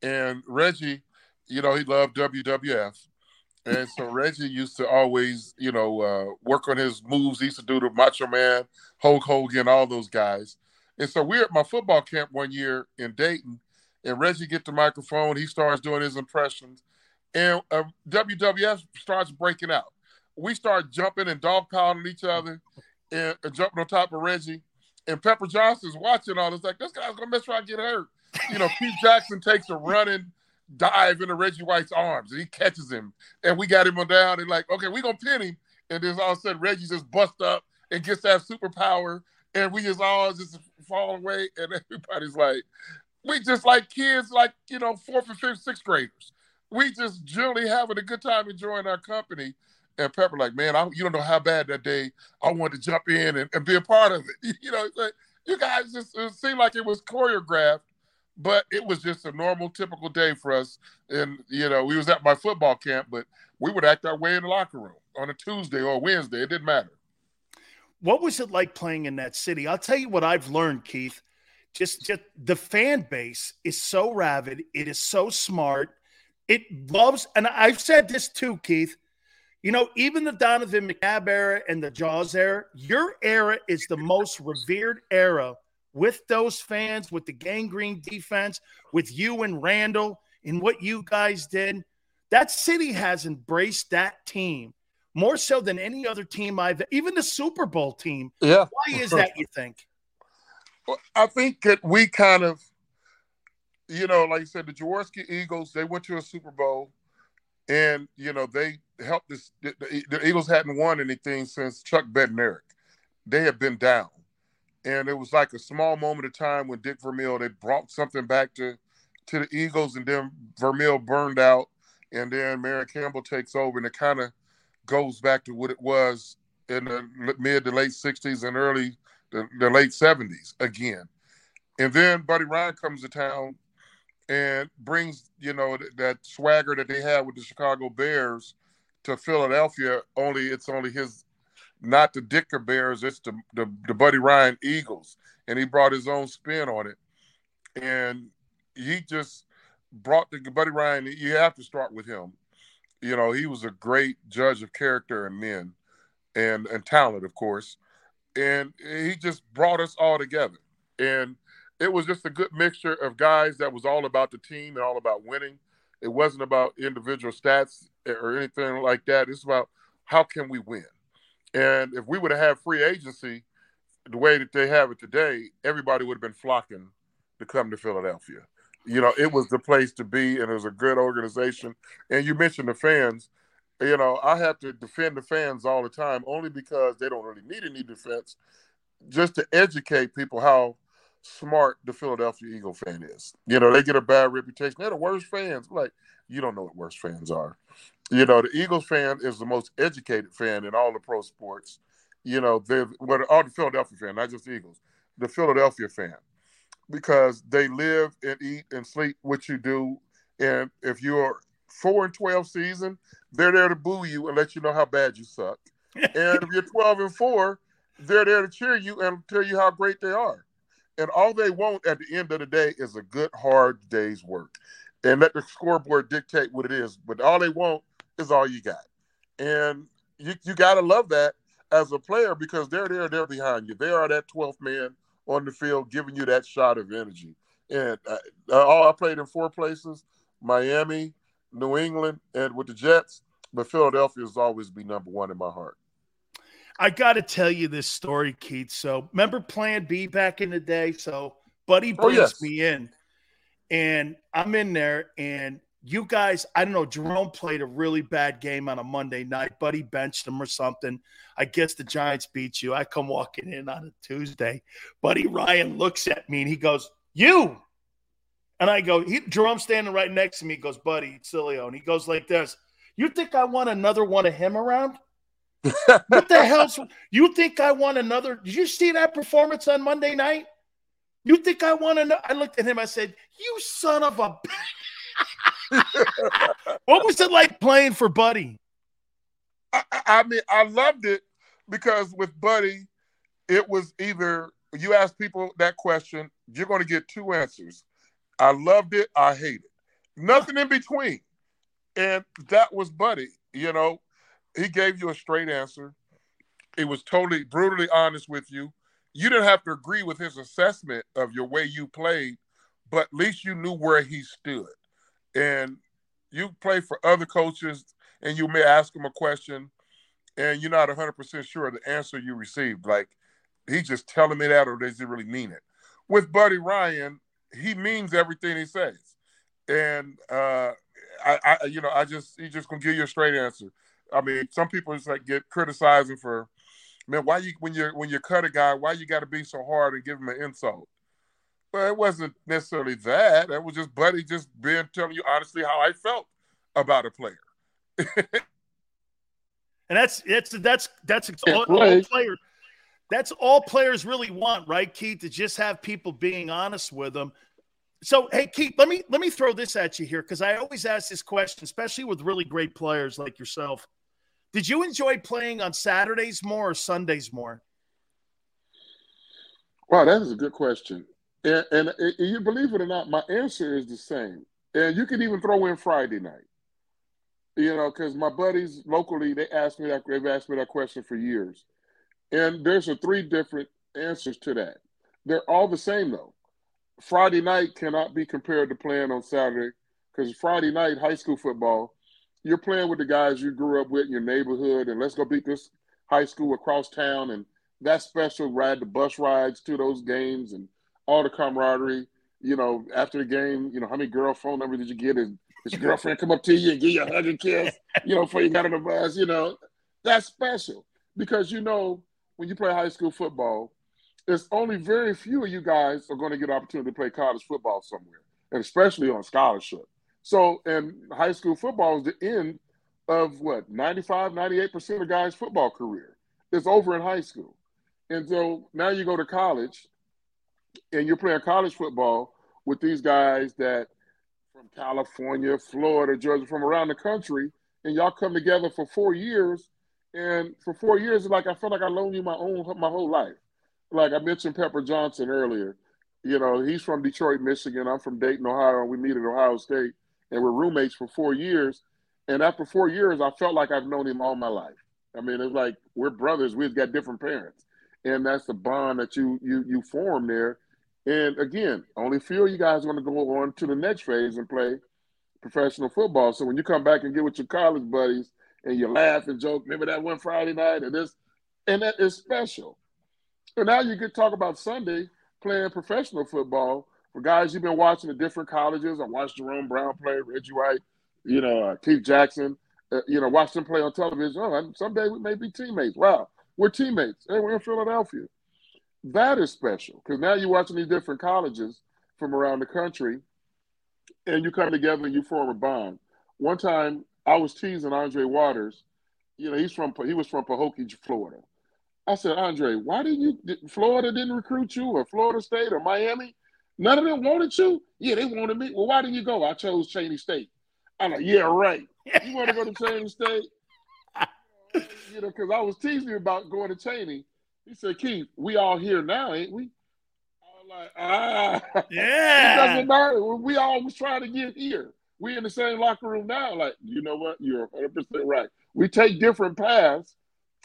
L: And Reggie, you know, he loved WWF. And so Reggie used to always, you know, uh, work on his moves. He used to do the Macho Man, Hulk Hogan, all those guys. And so we're at my football camp one year in Dayton, and Reggie get the microphone. He starts doing his impressions, and uh, WWF starts breaking out. We start jumping and dog piling each other, and uh, jumping on top of Reggie. And Pepper Johnson's watching all this, like this guy's gonna mess around and get hurt. You know, Pete Jackson takes a running dive into Reggie White's arms, and he catches him, and we got him on down. And like, okay, we gonna pin him, and then all of a sudden Reggie just busts up and gets that superpower, and we just all just fall away, and *laughs* everybody's like, we just like kids, like you know, fourth and fifth, sixth graders. We just generally having a good time enjoying our company. And Pepper, like, man, I, you don't know how bad that day I wanted to jump in and, and be a part of it. *laughs* You know, like, you guys just seemed like it was choreographed, but it was just a normal, typical day for us. And you know, we was at my football camp, but we would act our way in the locker room on a Tuesday or Wednesday. It didn't matter.
A: What was it like playing in that city? I'll tell you what I've learned, Keith. just, just the fan base is so rabid. It is so smart. It loves, and I've said this too, Keith. You know, even the Donovan McNabb era and the Jaws era, your era is the most revered era with those fans, with the Gang Green defense, with you and Randall and what you guys did. That city has embraced that team more so than any other team I've even the Super Bowl team.
L: Yeah.
A: Why is that, you think?
L: Well, I think that we kind of, you know, like you said, the Jaworski Eagles, they went to a Super Bowl and, you know, they helped this. The, the Eagles hadn't won anything since Chuck Bednarik. They had been down. And it was like a small moment of time when Dick Vermeil, they brought something back to, to the Eagles and then Vermeil burned out and then Marion Campbell takes over and it kind of goes back to what it was in the mid to late 60s and early the, the late 70s again. And then Buddy Ryan comes to town and brings, you know, that, that swagger that they had with the Chicago Bears to Philadelphia. Only it's only his, not the Ditka Bears, it's the, the, the Buddy Ryan Eagles. And he brought his own spin on it. And he just brought the Buddy Ryan, you have to start with him. You know, he was a great judge of character and men and and talent, of course and he just brought us all together. And it was just a good mixture of guys that was all about the team and all about winning. It wasn't about individual stats or anything like that. It's about how can we win. And if we would have had free agency the way that they have it today, everybody would have been flocking to come to Philadelphia. You know, it was the place to be, and it was a good organization. And you mentioned the fans you know, I have to defend the fans all the time only because they don't really need any defense, just to educate people how smart the Philadelphia Eagle fan is. You know, they get a bad reputation. They're the worst fans. Like, you don't know what worst fans are. You know, the Eagles fan is the most educated fan in all the pro sports. You know, they're well, all the Philadelphia fan, not just the Eagles, the Philadelphia fan, because they live and eat and sleep what you do. And if you're four and twelve season, they're there to boo you and let you know how bad you suck. *laughs* and if you're 12 and 4, they're there to cheer you and tell you how great they are. And all they want at the end of the day is a good, hard day's work. And let the scoreboard dictate what it is. But all they want is all you got. And you, you got to love that as a player because they're there, they're behind you. They are that 12th man on the field giving you that shot of energy. And uh, all I played in four places Miami, New England, and with the Jets, but Philadelphia has always be number one in my heart.
A: I got to tell you this story, Keith. So remember Plan B back in the day? So Buddy brings oh, yes. me in, and I'm in there, and you guys, I don't know, Jerome played a really bad game on a Monday night. Buddy benched him or something. I guess the Giants beat you. I come walking in on a Tuesday. Buddy Ryan looks at me and he goes, You. And I go, he, Jerome standing right next to me. He goes, Buddy, it's Sileo. And he goes like this. You think I want another one of him around? *laughs* what the hell's you think I want another? Did you see that performance on Monday night? You think I want to I looked at him, I said, You son of a *laughs* *laughs* what was it like playing for Buddy?
L: I, I mean, I loved it because with Buddy, it was either you ask people that question, you're going to get two answers. I loved it, I hate it. Nothing in between. And that was Buddy. You know, he gave you a straight answer. He was totally brutally honest with you. You didn't have to agree with his assessment of your way you played, but at least you knew where he stood. And you play for other coaches and you may ask him a question and you're not 100% sure of the answer you received. Like, he's just telling me that or does he really mean it? With Buddy Ryan, he means everything he says. And uh, I, I, you know, I just he just gonna give you a straight answer. I mean, some people just like get criticizing for, man, why you when you're, when you cut a guy, why you got to be so hard and give him an insult? Well, it wasn't necessarily that. It was just Buddy just being telling you honestly how I felt about a player. *laughs*
A: and that's that's that's that's all, all players. That's all players really want, right, Keith? To just have people being honest with them so, hey, Keith, let me let me throw this at you here because I always ask this question, especially with really great players like yourself. Did you enjoy playing on Saturdays more or Sundays more?
L: Wow, that is a good question. And, and, and you believe it or not, my answer is the same. And you can even throw in Friday night. You know, because my buddies locally, they asked me that they've asked me that question for years. And there's a three different answers to that. They're all the same though. Friday night cannot be compared to playing on Saturday because Friday night high school football, you're playing with the guys you grew up with in your neighborhood, and let's go beat this high school across town, and that special ride the bus rides to those games and all the camaraderie. You know, after the game, you know, how many girl phone numbers did you get? Did, did your girlfriend come up to you and give you a hug and kiss? You know, before you got on the bus. You know, that's special because you know when you play high school football, there's only very few of you guys are going to get an opportunity to play college football somewhere, and especially on scholarship. So, and high school football is the end of what 95, 98% of guys' football career. It's over in high school. And so now you go to college and you're playing college football with these guys that from California, Florida, Georgia, from around the country, and y'all come together for four years. And for four years, like I felt like I loaned you my own my whole life. Like I mentioned Pepper Johnson earlier. You know, he's from Detroit, Michigan. I'm from Dayton, Ohio, and we meet at Ohio State, and we're roommates for four years. And after four years, I felt like I've known him all my life. I mean, it's like we're brothers. We've got different parents, and that's the bond that you you you form there. And again, only few of you guys are going to go on to the next phase and play professional football. So when you come back and get with your college buddies and you laugh and joke, remember that one Friday night and this, and that is special. And now you could talk about Sunday playing professional football for guys you've been watching at different colleges. I watched Jerome Brown play, Reggie White, you know, uh, Keith Jackson, uh, you know, watch them play on television. Oh, someday we may be teammates. Wow, we're teammates. Hey, we're in Philadelphia. That is special because now you're watching these different colleges from around the country, and you come together and you form a bond. One time, I was teasing Andre Waters. You know, he's from he was from Pahokee, Florida. I said, Andre, why didn't you? Florida didn't recruit you, or Florida State, or Miami? None of them wanted you. Yeah, they wanted me. Well, why didn't you go? I chose Cheyney State. I'm like, yeah, right. You want to go to Cheyney State? *laughs* you know, because I was teasing about going to Cheyney. He said, Keith, we all here now, ain't we? I was like, ah, *laughs*
A: yeah.
L: it doesn't matter. We all was trying to get here. We in the same locker room now. Like, you know what? You're 100 percent right. We take different paths,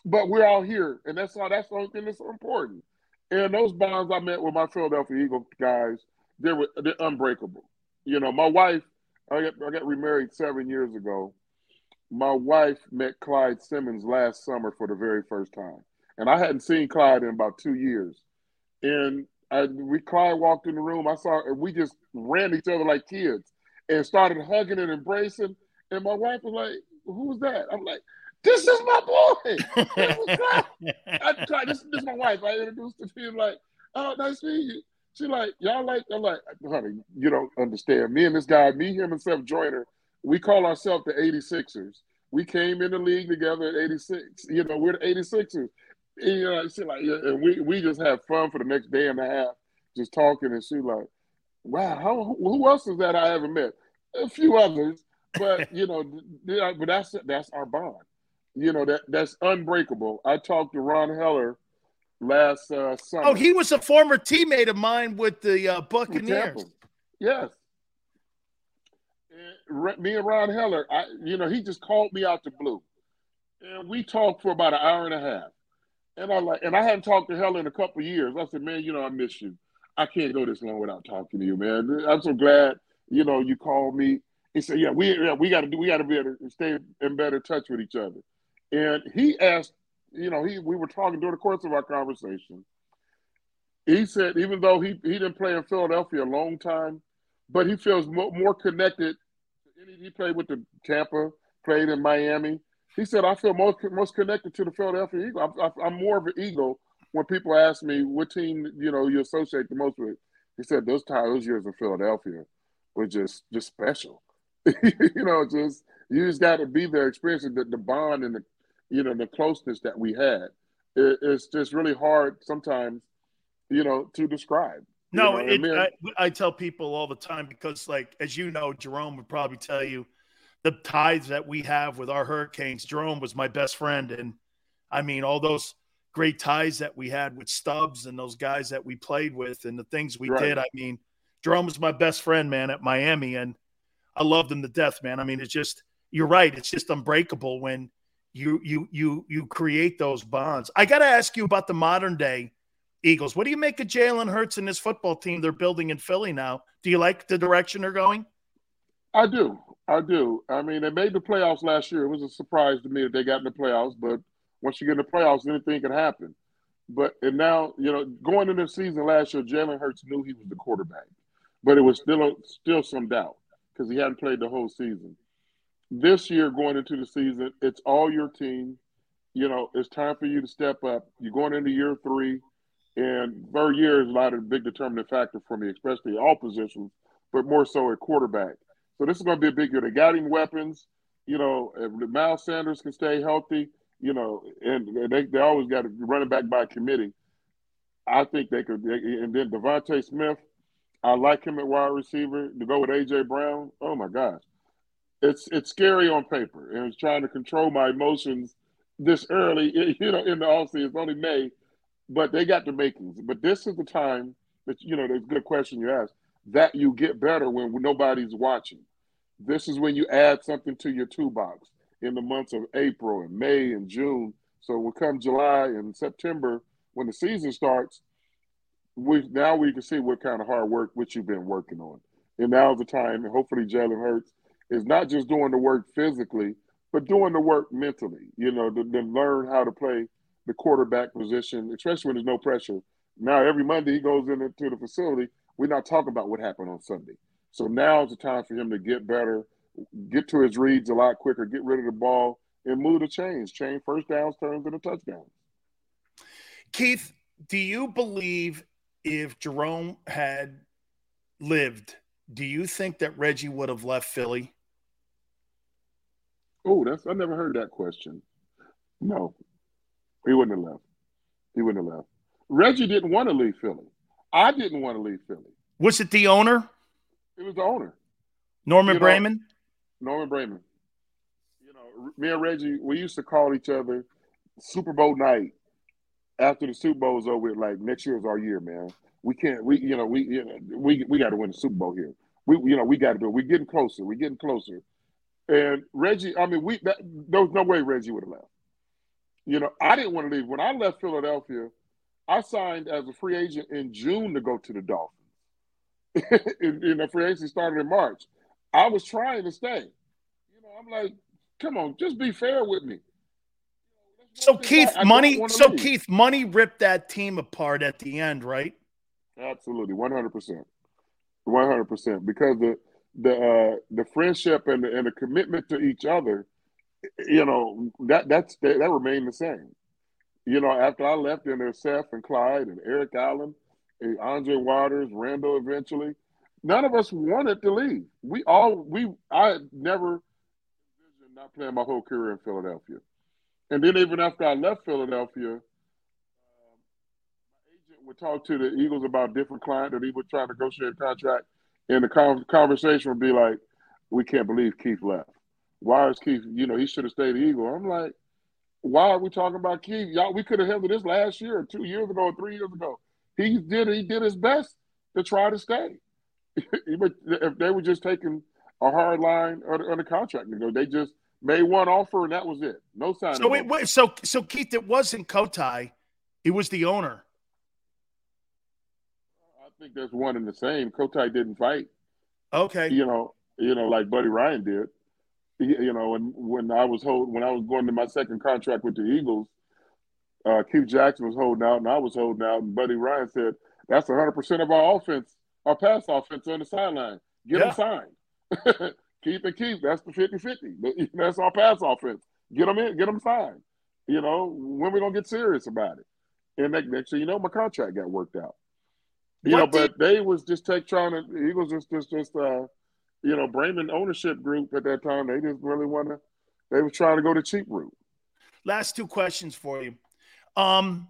L: but we're all here, and that's all. That's the only thing that's important. And those bonds I met with my Philadelphia Eagle guys, they were they're unbreakable. You know, my wife I got, I got remarried seven years ago. My wife met Clyde Simmons last summer for the very first time, and I hadn't seen Clyde in about two years. And I, we Clyde walked in the room. I saw, and we just ran each other like kids, and started hugging and embracing. And my wife was like, "Who's that?" I'm like, "This is my boy." *laughs* I, Clyde, this, this is my wife. I introduced her to him like, "Oh, nice to meet you." She like, y'all like, I'm like, honey, you don't understand. Me and this guy, me, him, and Seth Joyner, we call ourselves the 86ers. We came in the league together at 86. You know, we're the 86ers. And, you know, she like, and we, we just have fun for the next day and a half, just talking. And she like, wow, how, who else is that I haven't met? A few others, but *laughs* you know, but that's that's our bond. You know that that's unbreakable. I talked to Ron Heller last uh, summer.
A: Oh, he was a former teammate of mine with the uh, Buccaneers.
L: Yes. And me and Ron Heller, I, you know, he just called me out the blue, and we talked for about an hour and a half. And I like, and I hadn't talked to Heller in a couple years. I said, man, you know, I miss you. I can't go this long without talking to you, man. I'm so glad, you know, you called me. He said, yeah, we yeah, we got to do, we got to be able to stay in better touch with each other. And he asked you know, he we were talking during the course of our conversation. He said even though he, he didn't play in Philadelphia a long time, but he feels mo- more connected. He played with the Tampa, played in Miami. He said, "I feel most most connected to the Philadelphia Eagle. I'm, I'm more of an Eagle when people ask me what team you know you associate the most with." He said those times, those years in Philadelphia were just just special. *laughs* you know, just you just got to be there, experiencing the, the bond and the you know, the closeness that we had. It, it's just really hard sometimes, you know, to describe.
A: No,
L: you
A: know? it, I, I, tell people all the time because, like, as you know, Jerome would probably tell you the ties that we have with our Hurricanes. Jerome was my best friend, and I mean, all those great ties that we had with Stubbs and those guys that we played with and the things we
L: Right.
A: did. I mean, Jerome was my best friend, man, at Miami, and I loved him to death, man. I mean, it's just you're right. It's just unbreakable when you you you you create those bonds. I got to ask you about the modern day Eagles. What do you make of Jalen Hurts and this football team they're building in Philly now? Do you like the direction they're going?
L: I do. I do. I mean, they made the playoffs last year. It was a surprise to me that they got in the playoffs, but once you get in the playoffs, anything can happen. But and now, you know, going into the season last year, Jalen Hurts knew he was the quarterback, but it was still still some doubt because he hadn't played the whole season. This year, going into the season, it's all your team. You know, it's time for you to step up. You're going into year three, and third year is a lot of big determining factor for me, especially all positions, but more so at quarterback. So this is going to be a big year. They got him weapons. You know, if Miles Sanders can stay healthy, you know, and they, they always got to run it back by committee. I think they could. And then DeVonta Smith, I like him at wide receiver. To go with AJ Brown, oh my gosh, it's it's scary on paper, and it's trying to control my emotions this early. *laughs* You know, in the offseason, it's only May, but they got the makings. But this is the time that you know. There's a good question you asked that you get better when nobody's watching. This is when you add something to your toolbox in the months of April and May and June. So when come July and September, when the season starts, we now we can see what kind of hard work which you've been working on. And now's the time, and hopefully Jalen Hurts is not just doing the work physically, but doing the work mentally. You know, to, to learn how to play the quarterback position, especially when there's no pressure. Now every Monday he goes into the facility. We're not talking about what happened on Sunday. So now is the time for him to get better, get to his reads a lot quicker, get rid of the ball, and move the chains, chain first downs, turns into touchdowns.
A: Keith, do you believe if Jerome had lived, do you think that Reggie would have left Philly?
L: Oh, that's I never heard that question. No, he wouldn't have left. He wouldn't have left. Reggie didn't want to leave Philly. I didn't want to leave Philly.
A: Was it the owner?
L: It was the owner.
A: Norman
L: You know,
A: Braman?
L: Norman Braman. You know, me and Reggie, we used to call each other Super Bowl night after the Super Bowl was over. Like next year is our year, man. We can't. We you know we you know, we we got to win the Super Bowl here. We you know we got to do. it. We're getting closer. We're getting closer. And Reggie, I mean, we that, there was no way Reggie would have left. You know, I didn't want to leave. When I left Philadelphia, I signed as a free agent in June to go to the Dolphins. *laughs* and, you know, free agency started in March. I was trying to stay. You know, I'm like, come on, just be fair with me.
A: So Keith,
L: I don't
A: money. So
L: leave.
A: Keith, money ripped that team apart at the end, right?
L: Absolutely, one hundred percent, one hundred percent. Because the the uh, the friendship and the, and the commitment to each other, you know, that that's that, that remained the same. You know, after I left, then there's Seth and Clyde and Eric Allen, and Andre Waters, Randall. Eventually, none of us wanted to leave. We all we I never envisioned not playing my whole career in Philadelphia, and then even after I left Philadelphia, um, my agent would talk to the Eagles about different client that he would try to negotiate a contract, and the con- conversation would be like, "We can't believe Keith left. Why is Keith? You know, he should have stayed Eagle." I'm like, "Why are we talking about Keith? Y'all, we could have handled this last year, or two years ago, or three years ago. He did. He did his best to try to stay. *laughs* But if they were just taking a hard line on, on the contract, you know, they just made one offer and that was it. No sign.
A: So wait, wait, so so Keith, it wasn't Kotite, it was the owner.
L: I think that's one and the same. Kotite didn't fight.
A: Okay.
L: You know, you know, like Buddy Ryan did. You know, and when I was hold, when I was going to my second contract with the Eagles, uh, Keith Jackson was holding out, and I was holding out, and Buddy Ryan said, "That's 100 percent of our offense, our pass offense on the sideline. Get
A: Yeah.
L: them signed. *laughs* keep and keep. That's the 50-50. *laughs* That's our pass offense. Get them in. Get them signed. You know, when we gonna get serious about it? And next, next thing you know, my contract got worked out. You
A: What
L: know,
A: did-
L: but they was just take trying to the Eagles just just just uh you know, Braman ownership group at that time, they didn't really wanna they were trying to go the cheap route.
A: Last two questions for you. Um,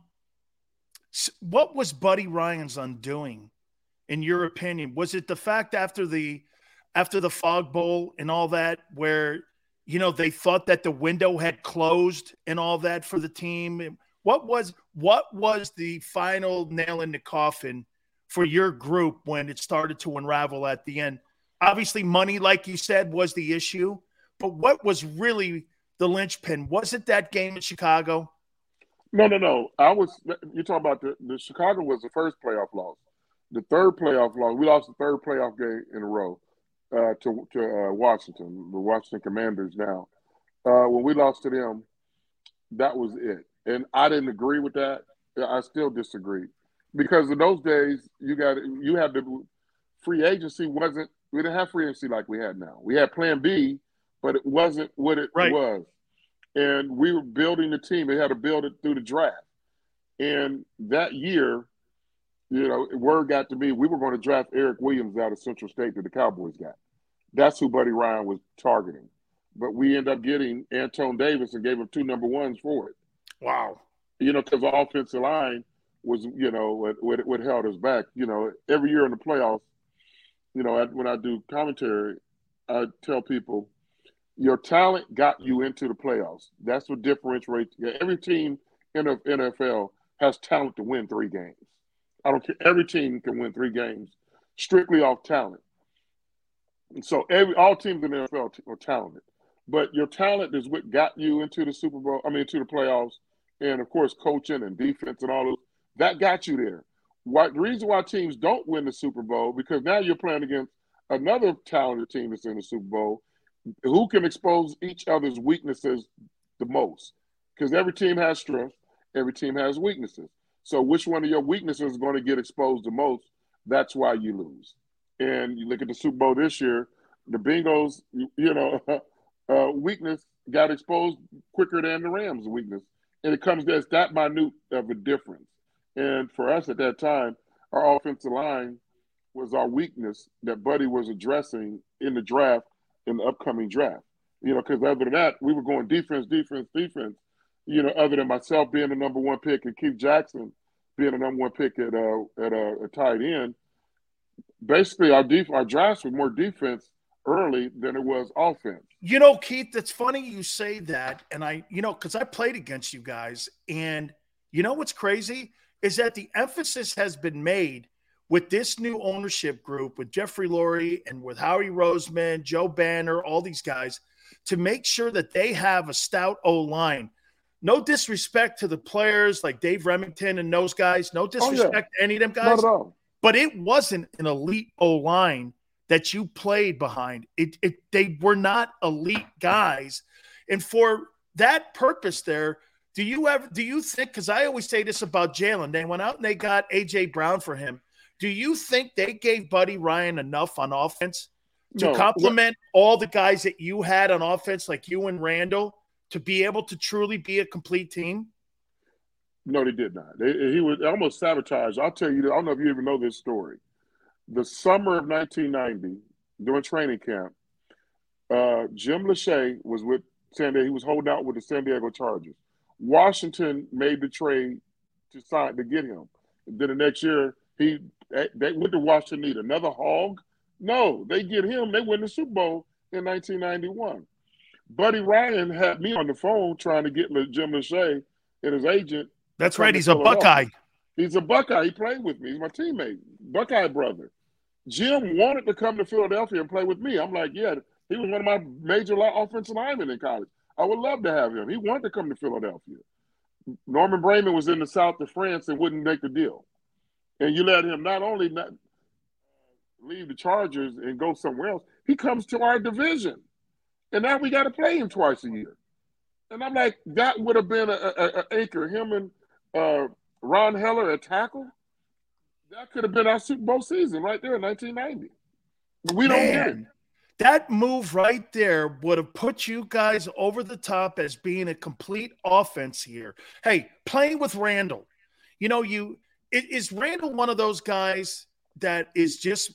A: what was Buddy Ryan's undoing, in your opinion? Was it the fact after the after the Fog Bowl and all that, where you know they thought that the window had closed and all that for the team? What was what was the final nail in the coffin for your group when it started to unravel at the end? Obviously, money, like you said, was the issue, but what was really the linchpin? Was it that game in Chicago?
L: No, no, no. I was. You're talking about the, the Chicago was the first playoff loss. The third playoff loss. We lost the third playoff game in a row uh, to to uh, Washington, the Washington Commanders. Now, uh, when we lost to them, that was it, and I didn't agree with that. I still disagree because in those days you got you had the free agency wasn't we didn't have free agency like we had now. We had Plan B, but it wasn't what it
A: right.
L: was and we were building the team. They had to build it through the draft. And that year, you know, word got to me we were going to draft Erik Williams out of Central State that the Cowboys got. That's who Buddy Ryan was targeting. But we ended up getting Antone Davis and gave him two number ones for it.
A: Wow.
L: You know, because the offensive line was, you know, what, what, what held us back. You know, every year in the playoffs, you know, when I do commentary, I tell people your talent got you into the playoffs. That's what differentiates. Every team in the NFL has talent to win three games. I don't care. Every team can win three games strictly off talent. And so every all teams in the NFL are talented, but your talent is what got you into the Super Bowl. I mean, into the playoffs, and of course, coaching and defense and all those that got you there. Why, the reason why teams don't win the Super Bowl because now you're playing against another talented team that's in the Super Bowl, who can expose each other's weaknesses the most? Because every team has strengths, every team has weaknesses. So which one of your weaknesses is going to get exposed the most? That's why you lose. And you look at the Super Bowl this year, the Bengals, you know, *laughs* uh, weakness got exposed quicker than the Rams' weakness. And it comes to that minute of a difference. And for us at that time, our offensive line was our weakness that Buddy was addressing in the draft in the upcoming draft. You know, because other than that, we were going defense, defense, defense. You know, other than myself being the number one pick and Keith Jackson being the number one pick at uh, at uh, a tight end. Basically, our def- our drafts were more defense early than it was offense.
A: You know, Keith, it's funny you say that, and I, you know, because I played against you guys, and you know what's crazy is that the emphasis has been made with this new ownership group, with Jeffrey Lurie and with Howie Roseman, Joe Banner, all these guys, to make sure that they have a stout O line. No disrespect to the players like Dave Rimington and those guys. No disrespect oh, yeah. to any of them guys.
L: Not at all.
A: But it wasn't an elite O line that you played behind. It, it they were not elite guys. And for that purpose there, do you ever do you think because I always say this about Jalen, they went out and they got AJ Brown for him. Do you think they gave Buddy Ryan enough on offense to no. complement all the guys that you had on offense, like you and Randall, to be able to truly be a complete team?
L: No, they did not. They, he was almost sabotaged. I'll tell you, I don't know if you even know this story. The summer of 1990, during training camp, uh, Jim Lachey was with San Diego. He was holding out with the San Diego Chargers. Washington made the trade to sign to get him. And then the next year, he they went to Washington need another hog. No, they get him. They win the Super Bowl in 1991. Buddy Ryan had me on the phone trying to get Jim Lachey and his agent.
A: That's right. He's a Buckeye.
L: He's a Buckeye. He played with me. He's my teammate, Buckeye brother. Jim wanted to come to Philadelphia and play with me. I'm like, yeah, he was one of my major offensive linemen in college. I would love to have him. He wanted to come to Philadelphia. Norman Braman was in the south of France and wouldn't make the deal and you let him not only not leave the Chargers and go somewhere else, he comes to our division, and now we got to play him twice a year. And I'm like, that would have been a, a, a anchor. Him and uh, Ron Heller at tackle. That could have been our Super Bowl season right there in 1990. We don't get it.
A: That move right there would have put you guys over the top as being a complete offense here. Hey, playing with Randall, you know, you is Randall one of those guys that is just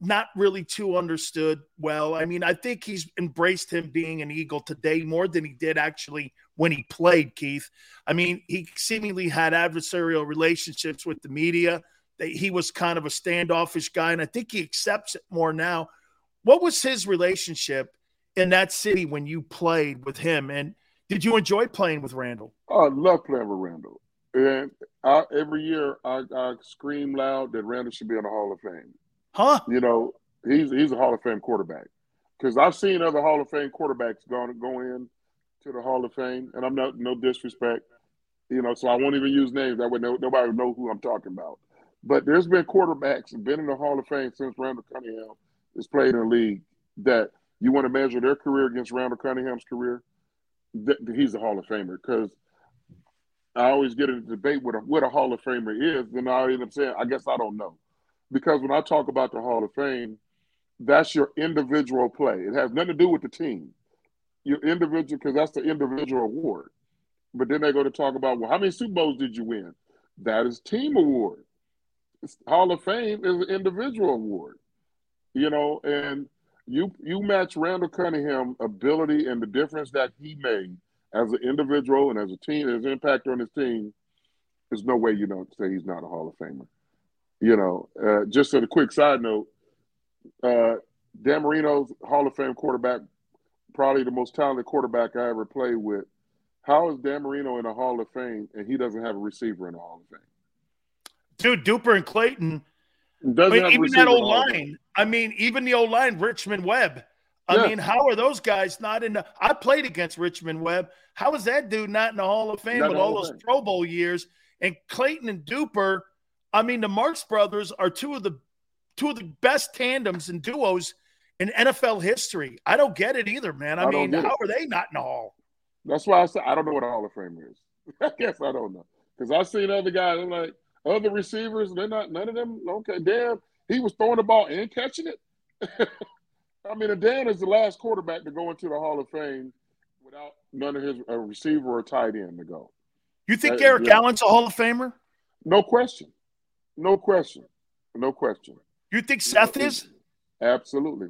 A: not really too understood well? I mean, I think he's embraced him being an Eagle today more than he did actually when he played, Keith. I mean, he seemingly had adversarial relationships with the media. That He was kind of a standoffish guy, and I think he accepts it more now. What was his relationship in that city when you played with him? And did you enjoy playing with Randall?
L: Oh, I love playing with Randall. And I, every year I, I scream loud that Randall should be in the Hall of Fame.
A: Huh?
L: You know, he's he's a Hall of Fame quarterback. Because I've seen other Hall of Fame quarterbacks going go in to the Hall of Fame, and I'm not no disrespect, you know, so I won't even use names. That way no, nobody will know who I'm talking about. But there's been quarterbacks been in the Hall of Fame since Randall Cunningham has played in the league that you want to measure their career against Randall Cunningham's career. Th- he's a Hall of Famer because I always get in a debate with a, what a Hall of Famer is, then I end up saying, I guess I don't know. Because when I talk about the Hall of Fame, that's your individual play. It has nothing to do with the team. Your individual, because that's the individual award. But then they go to talk about, well, how many Super Bowls did you win? That is team award. Hall of Fame is an individual award. You know, and you you match Randall Cunningham ability and the difference that he made as an individual and as a team, his impact on his team, there's no way you don't say he's not a Hall of Famer. You know, uh, just as a quick side note, uh, Dan Marino's Hall of Fame quarterback, probably the most talented quarterback I ever played with. How is Dan Marino in the Hall of Fame and he doesn't have a receiver in the Hall of Fame?
A: Dude, Duper and Clayton.
L: Doesn't
A: I mean,
L: have
A: even that old line. I mean, even the old line, Richmond Webb. I
L: Yeah.
A: mean, how are those guys not in the? I played against Richmond Webb. How is that dude not in the Hall of Fame
L: Not
A: with all those
L: Fame.
A: Pro Bowl years? And Clayton and Duper. I mean, the Marks brothers are two of the two of the best tandems and duos in NFL history. I don't get it either, man. I,
L: I
A: mean, how are they not in the Hall?
L: That's why I said I don't know what a Hall of Fame is. *laughs* I guess I don't know because I've seen other guys. I'm like other receivers. They're not none of them. Okay, Dan, he was throwing the ball and catching it. *laughs* I mean, Dan is the last quarterback to go into the Hall of Fame without none of his a receiver or tight end to go.
A: You think
L: Uh,
A: Eric
L: yeah.
A: Allen's a Hall of Famer?
L: No question. No question. No question.
A: You think Seth is?
L: Absolutely.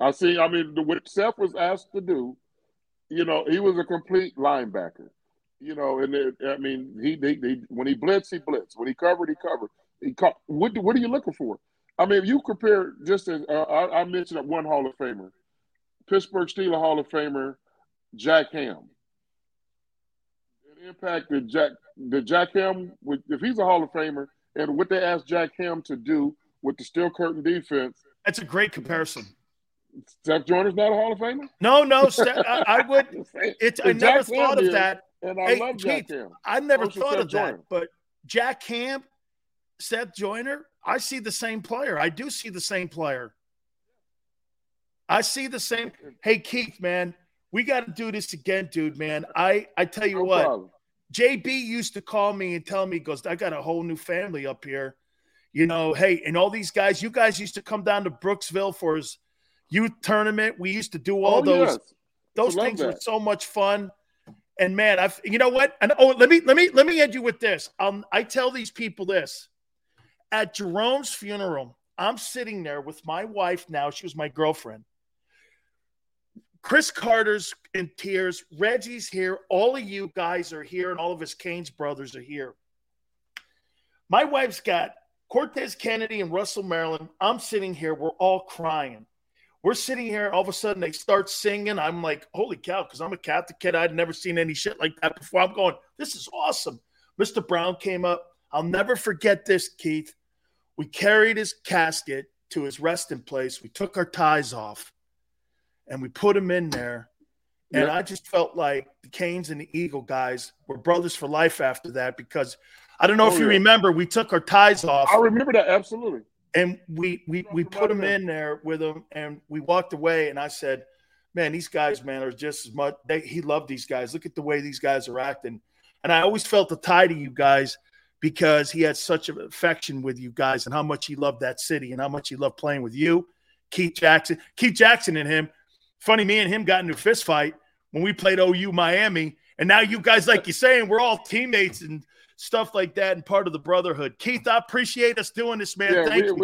L: I see. I mean, the- what Seth was asked to do, you know, he was a complete linebacker. You know, and it, I mean, he, he, he when he blitzed, he blitzed. When he covered, he covered. He caught. What What are you looking for? I mean, if you compare just as uh, I, I mentioned one Hall of Famer, Pittsburgh Steelers Hall of Famer, Jack Ham. It impacted Jack. The Jack Ham, with- if he's a Hall of Famer, and what they asked Jack Ham to do with the steel curtain defense,
A: That's a great comparison.
L: Seth Joyner's not a Hall of Famer.
A: No, no, Seth, I, I would. *laughs* It's I never
L: Jack
A: thought
L: Ham
A: of
L: is,
A: that.
L: and I
A: Hey,
L: love Jack
A: Keith,
L: Ham.
A: I never thought of that. But Jack Ham, Seth Joyner, I see the same player. I do see the same player. I see the same. Hey, Keith, man, we got to do this again, dude, man. I I tell you
L: No
A: what,
L: problem.
A: JB used to call me and tell me, he goes, I got a whole new family up here. You know, hey, and all these guys, you guys used to come down to Brooksville for his youth tournament. We used to do all
L: Oh,
A: those
L: yes.
A: those things were so much fun. And man, I've you know what? And oh, let me let me let me end you with this. Um, I tell these people this at Jerome's funeral. I'm sitting there with my wife now. She was my girlfriend. Cris Carter's in tears. Reggie's here. All of you guys are here, and all of his Canes' brothers are here. My wife's got Cortez Kennedy and Russell Maryland. I'm sitting here. We're all crying. We're sitting here. All of a sudden, they start singing. I'm like, holy cow, because I'm a Catholic kid. I'd never seen any shit like that before. I'm going, this is awesome. Mr. Brown came up. I'll never forget this, Keith. We carried his casket to his resting place. We took our ties off and we put him in there. And. I just felt like the Canes and the Eagle guys were brothers for life after that because I don't know if
L: Oh,
A: you
L: yeah.
A: remember, we took our ties off
L: I remember that absolutely.
A: and we we we put him in there with him and we walked away and I said, "Man, these guys, man, are just as much. They, he loved these guys. Look at the way these guys are acting." And I always felt a tie to you guys because he had such an affection with you guys and how much he loved that city and how much he loved playing with you, Keith Jackson, Keith Jackson and him. Funny, me and him got into a fist fight when we played OU Miami, and now you guys, like you're saying, we're all teammates and stuff like that and part of the brotherhood. Keith, I appreciate us doing this, man.
L: yeah,
A: Thank
L: we,
A: you.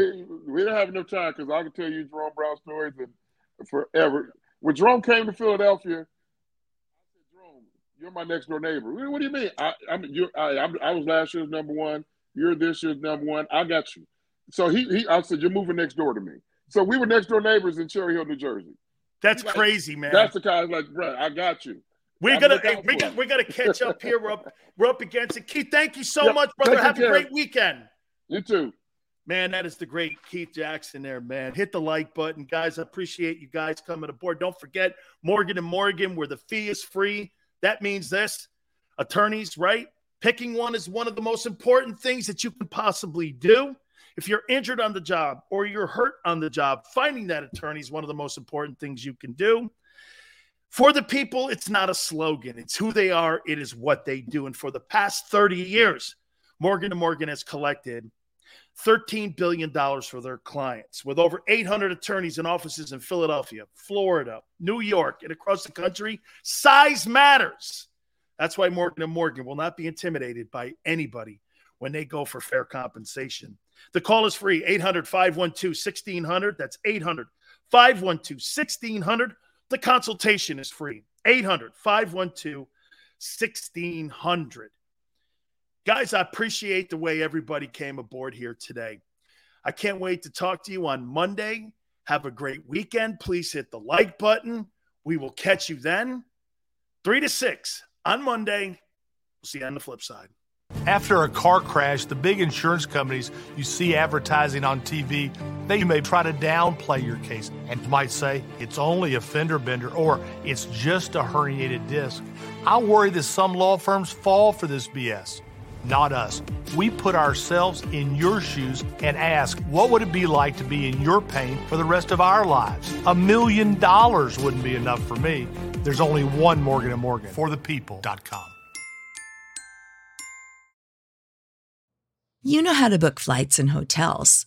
L: we we didn't have enough time because I can tell you Jerome Brown stories and forever. When Jerome came to Philadelphia, I said, Jerome, you're my next door neighbor. What do you mean? I, I'm, you I, I'm, I was last year's number one. You're this year's number one. I got you. So he, he, I said, you're moving next door to me. So we were next door neighbors in Cherry Hill, New Jersey.
A: That's
L: Like,
A: crazy, man.
L: That's the kind of like, bro, I got you.
A: We're gonna hey, we got we're gonna catch up here. We're up *laughs* we're up against it. Keith, thank you so
M: Yep.
A: much, brother.
M: Thank you,
A: Have a great weekend.
M: You too.
A: Man, that is the great Keith Jackson there, man. Hit the like button, guys. I appreciate you guys coming aboard. Don't forget Morgan and Morgan, where the fee is free. That means this attorneys, right? Picking one is one of the most important things that you can possibly do. If you're injured on the job or you're hurt on the job, finding that attorney is one of the most important things you can do. For the people, it's not a slogan. It's who they are. It is what they do. And for the past 30 years, Morgan & Morgan has collected $13 billion for their clients with over 800 attorneys and offices in Philadelphia, Florida, New York, and across the country. Size matters. That's why Morgan & Morgan will not be intimidated by anybody when they go for fair compensation. The call is free 800 512 1600. That's 800 512 1600. The consultation is free 800 512 1600. Guys, I appreciate the way everybody came aboard here today. I can't wait to talk to you on Monday. Have a great weekend. Please hit the like button. We will catch you then. Three to six on Monday. We'll see you on the flip side.
B: After a car crash, the big insurance companies you see advertising on TV, they may try to downplay your case and might say it's only a fender bender or it's just a herniated disc. I worry that some law firms fall for this BS. Not us. We put ourselves in your shoes and ask, what would it be like to be in your pain for the rest of our lives? A million dollars wouldn't be enough for me. There's only one Morgan & Morgan for the people.com.
N: You know how to book flights and hotels.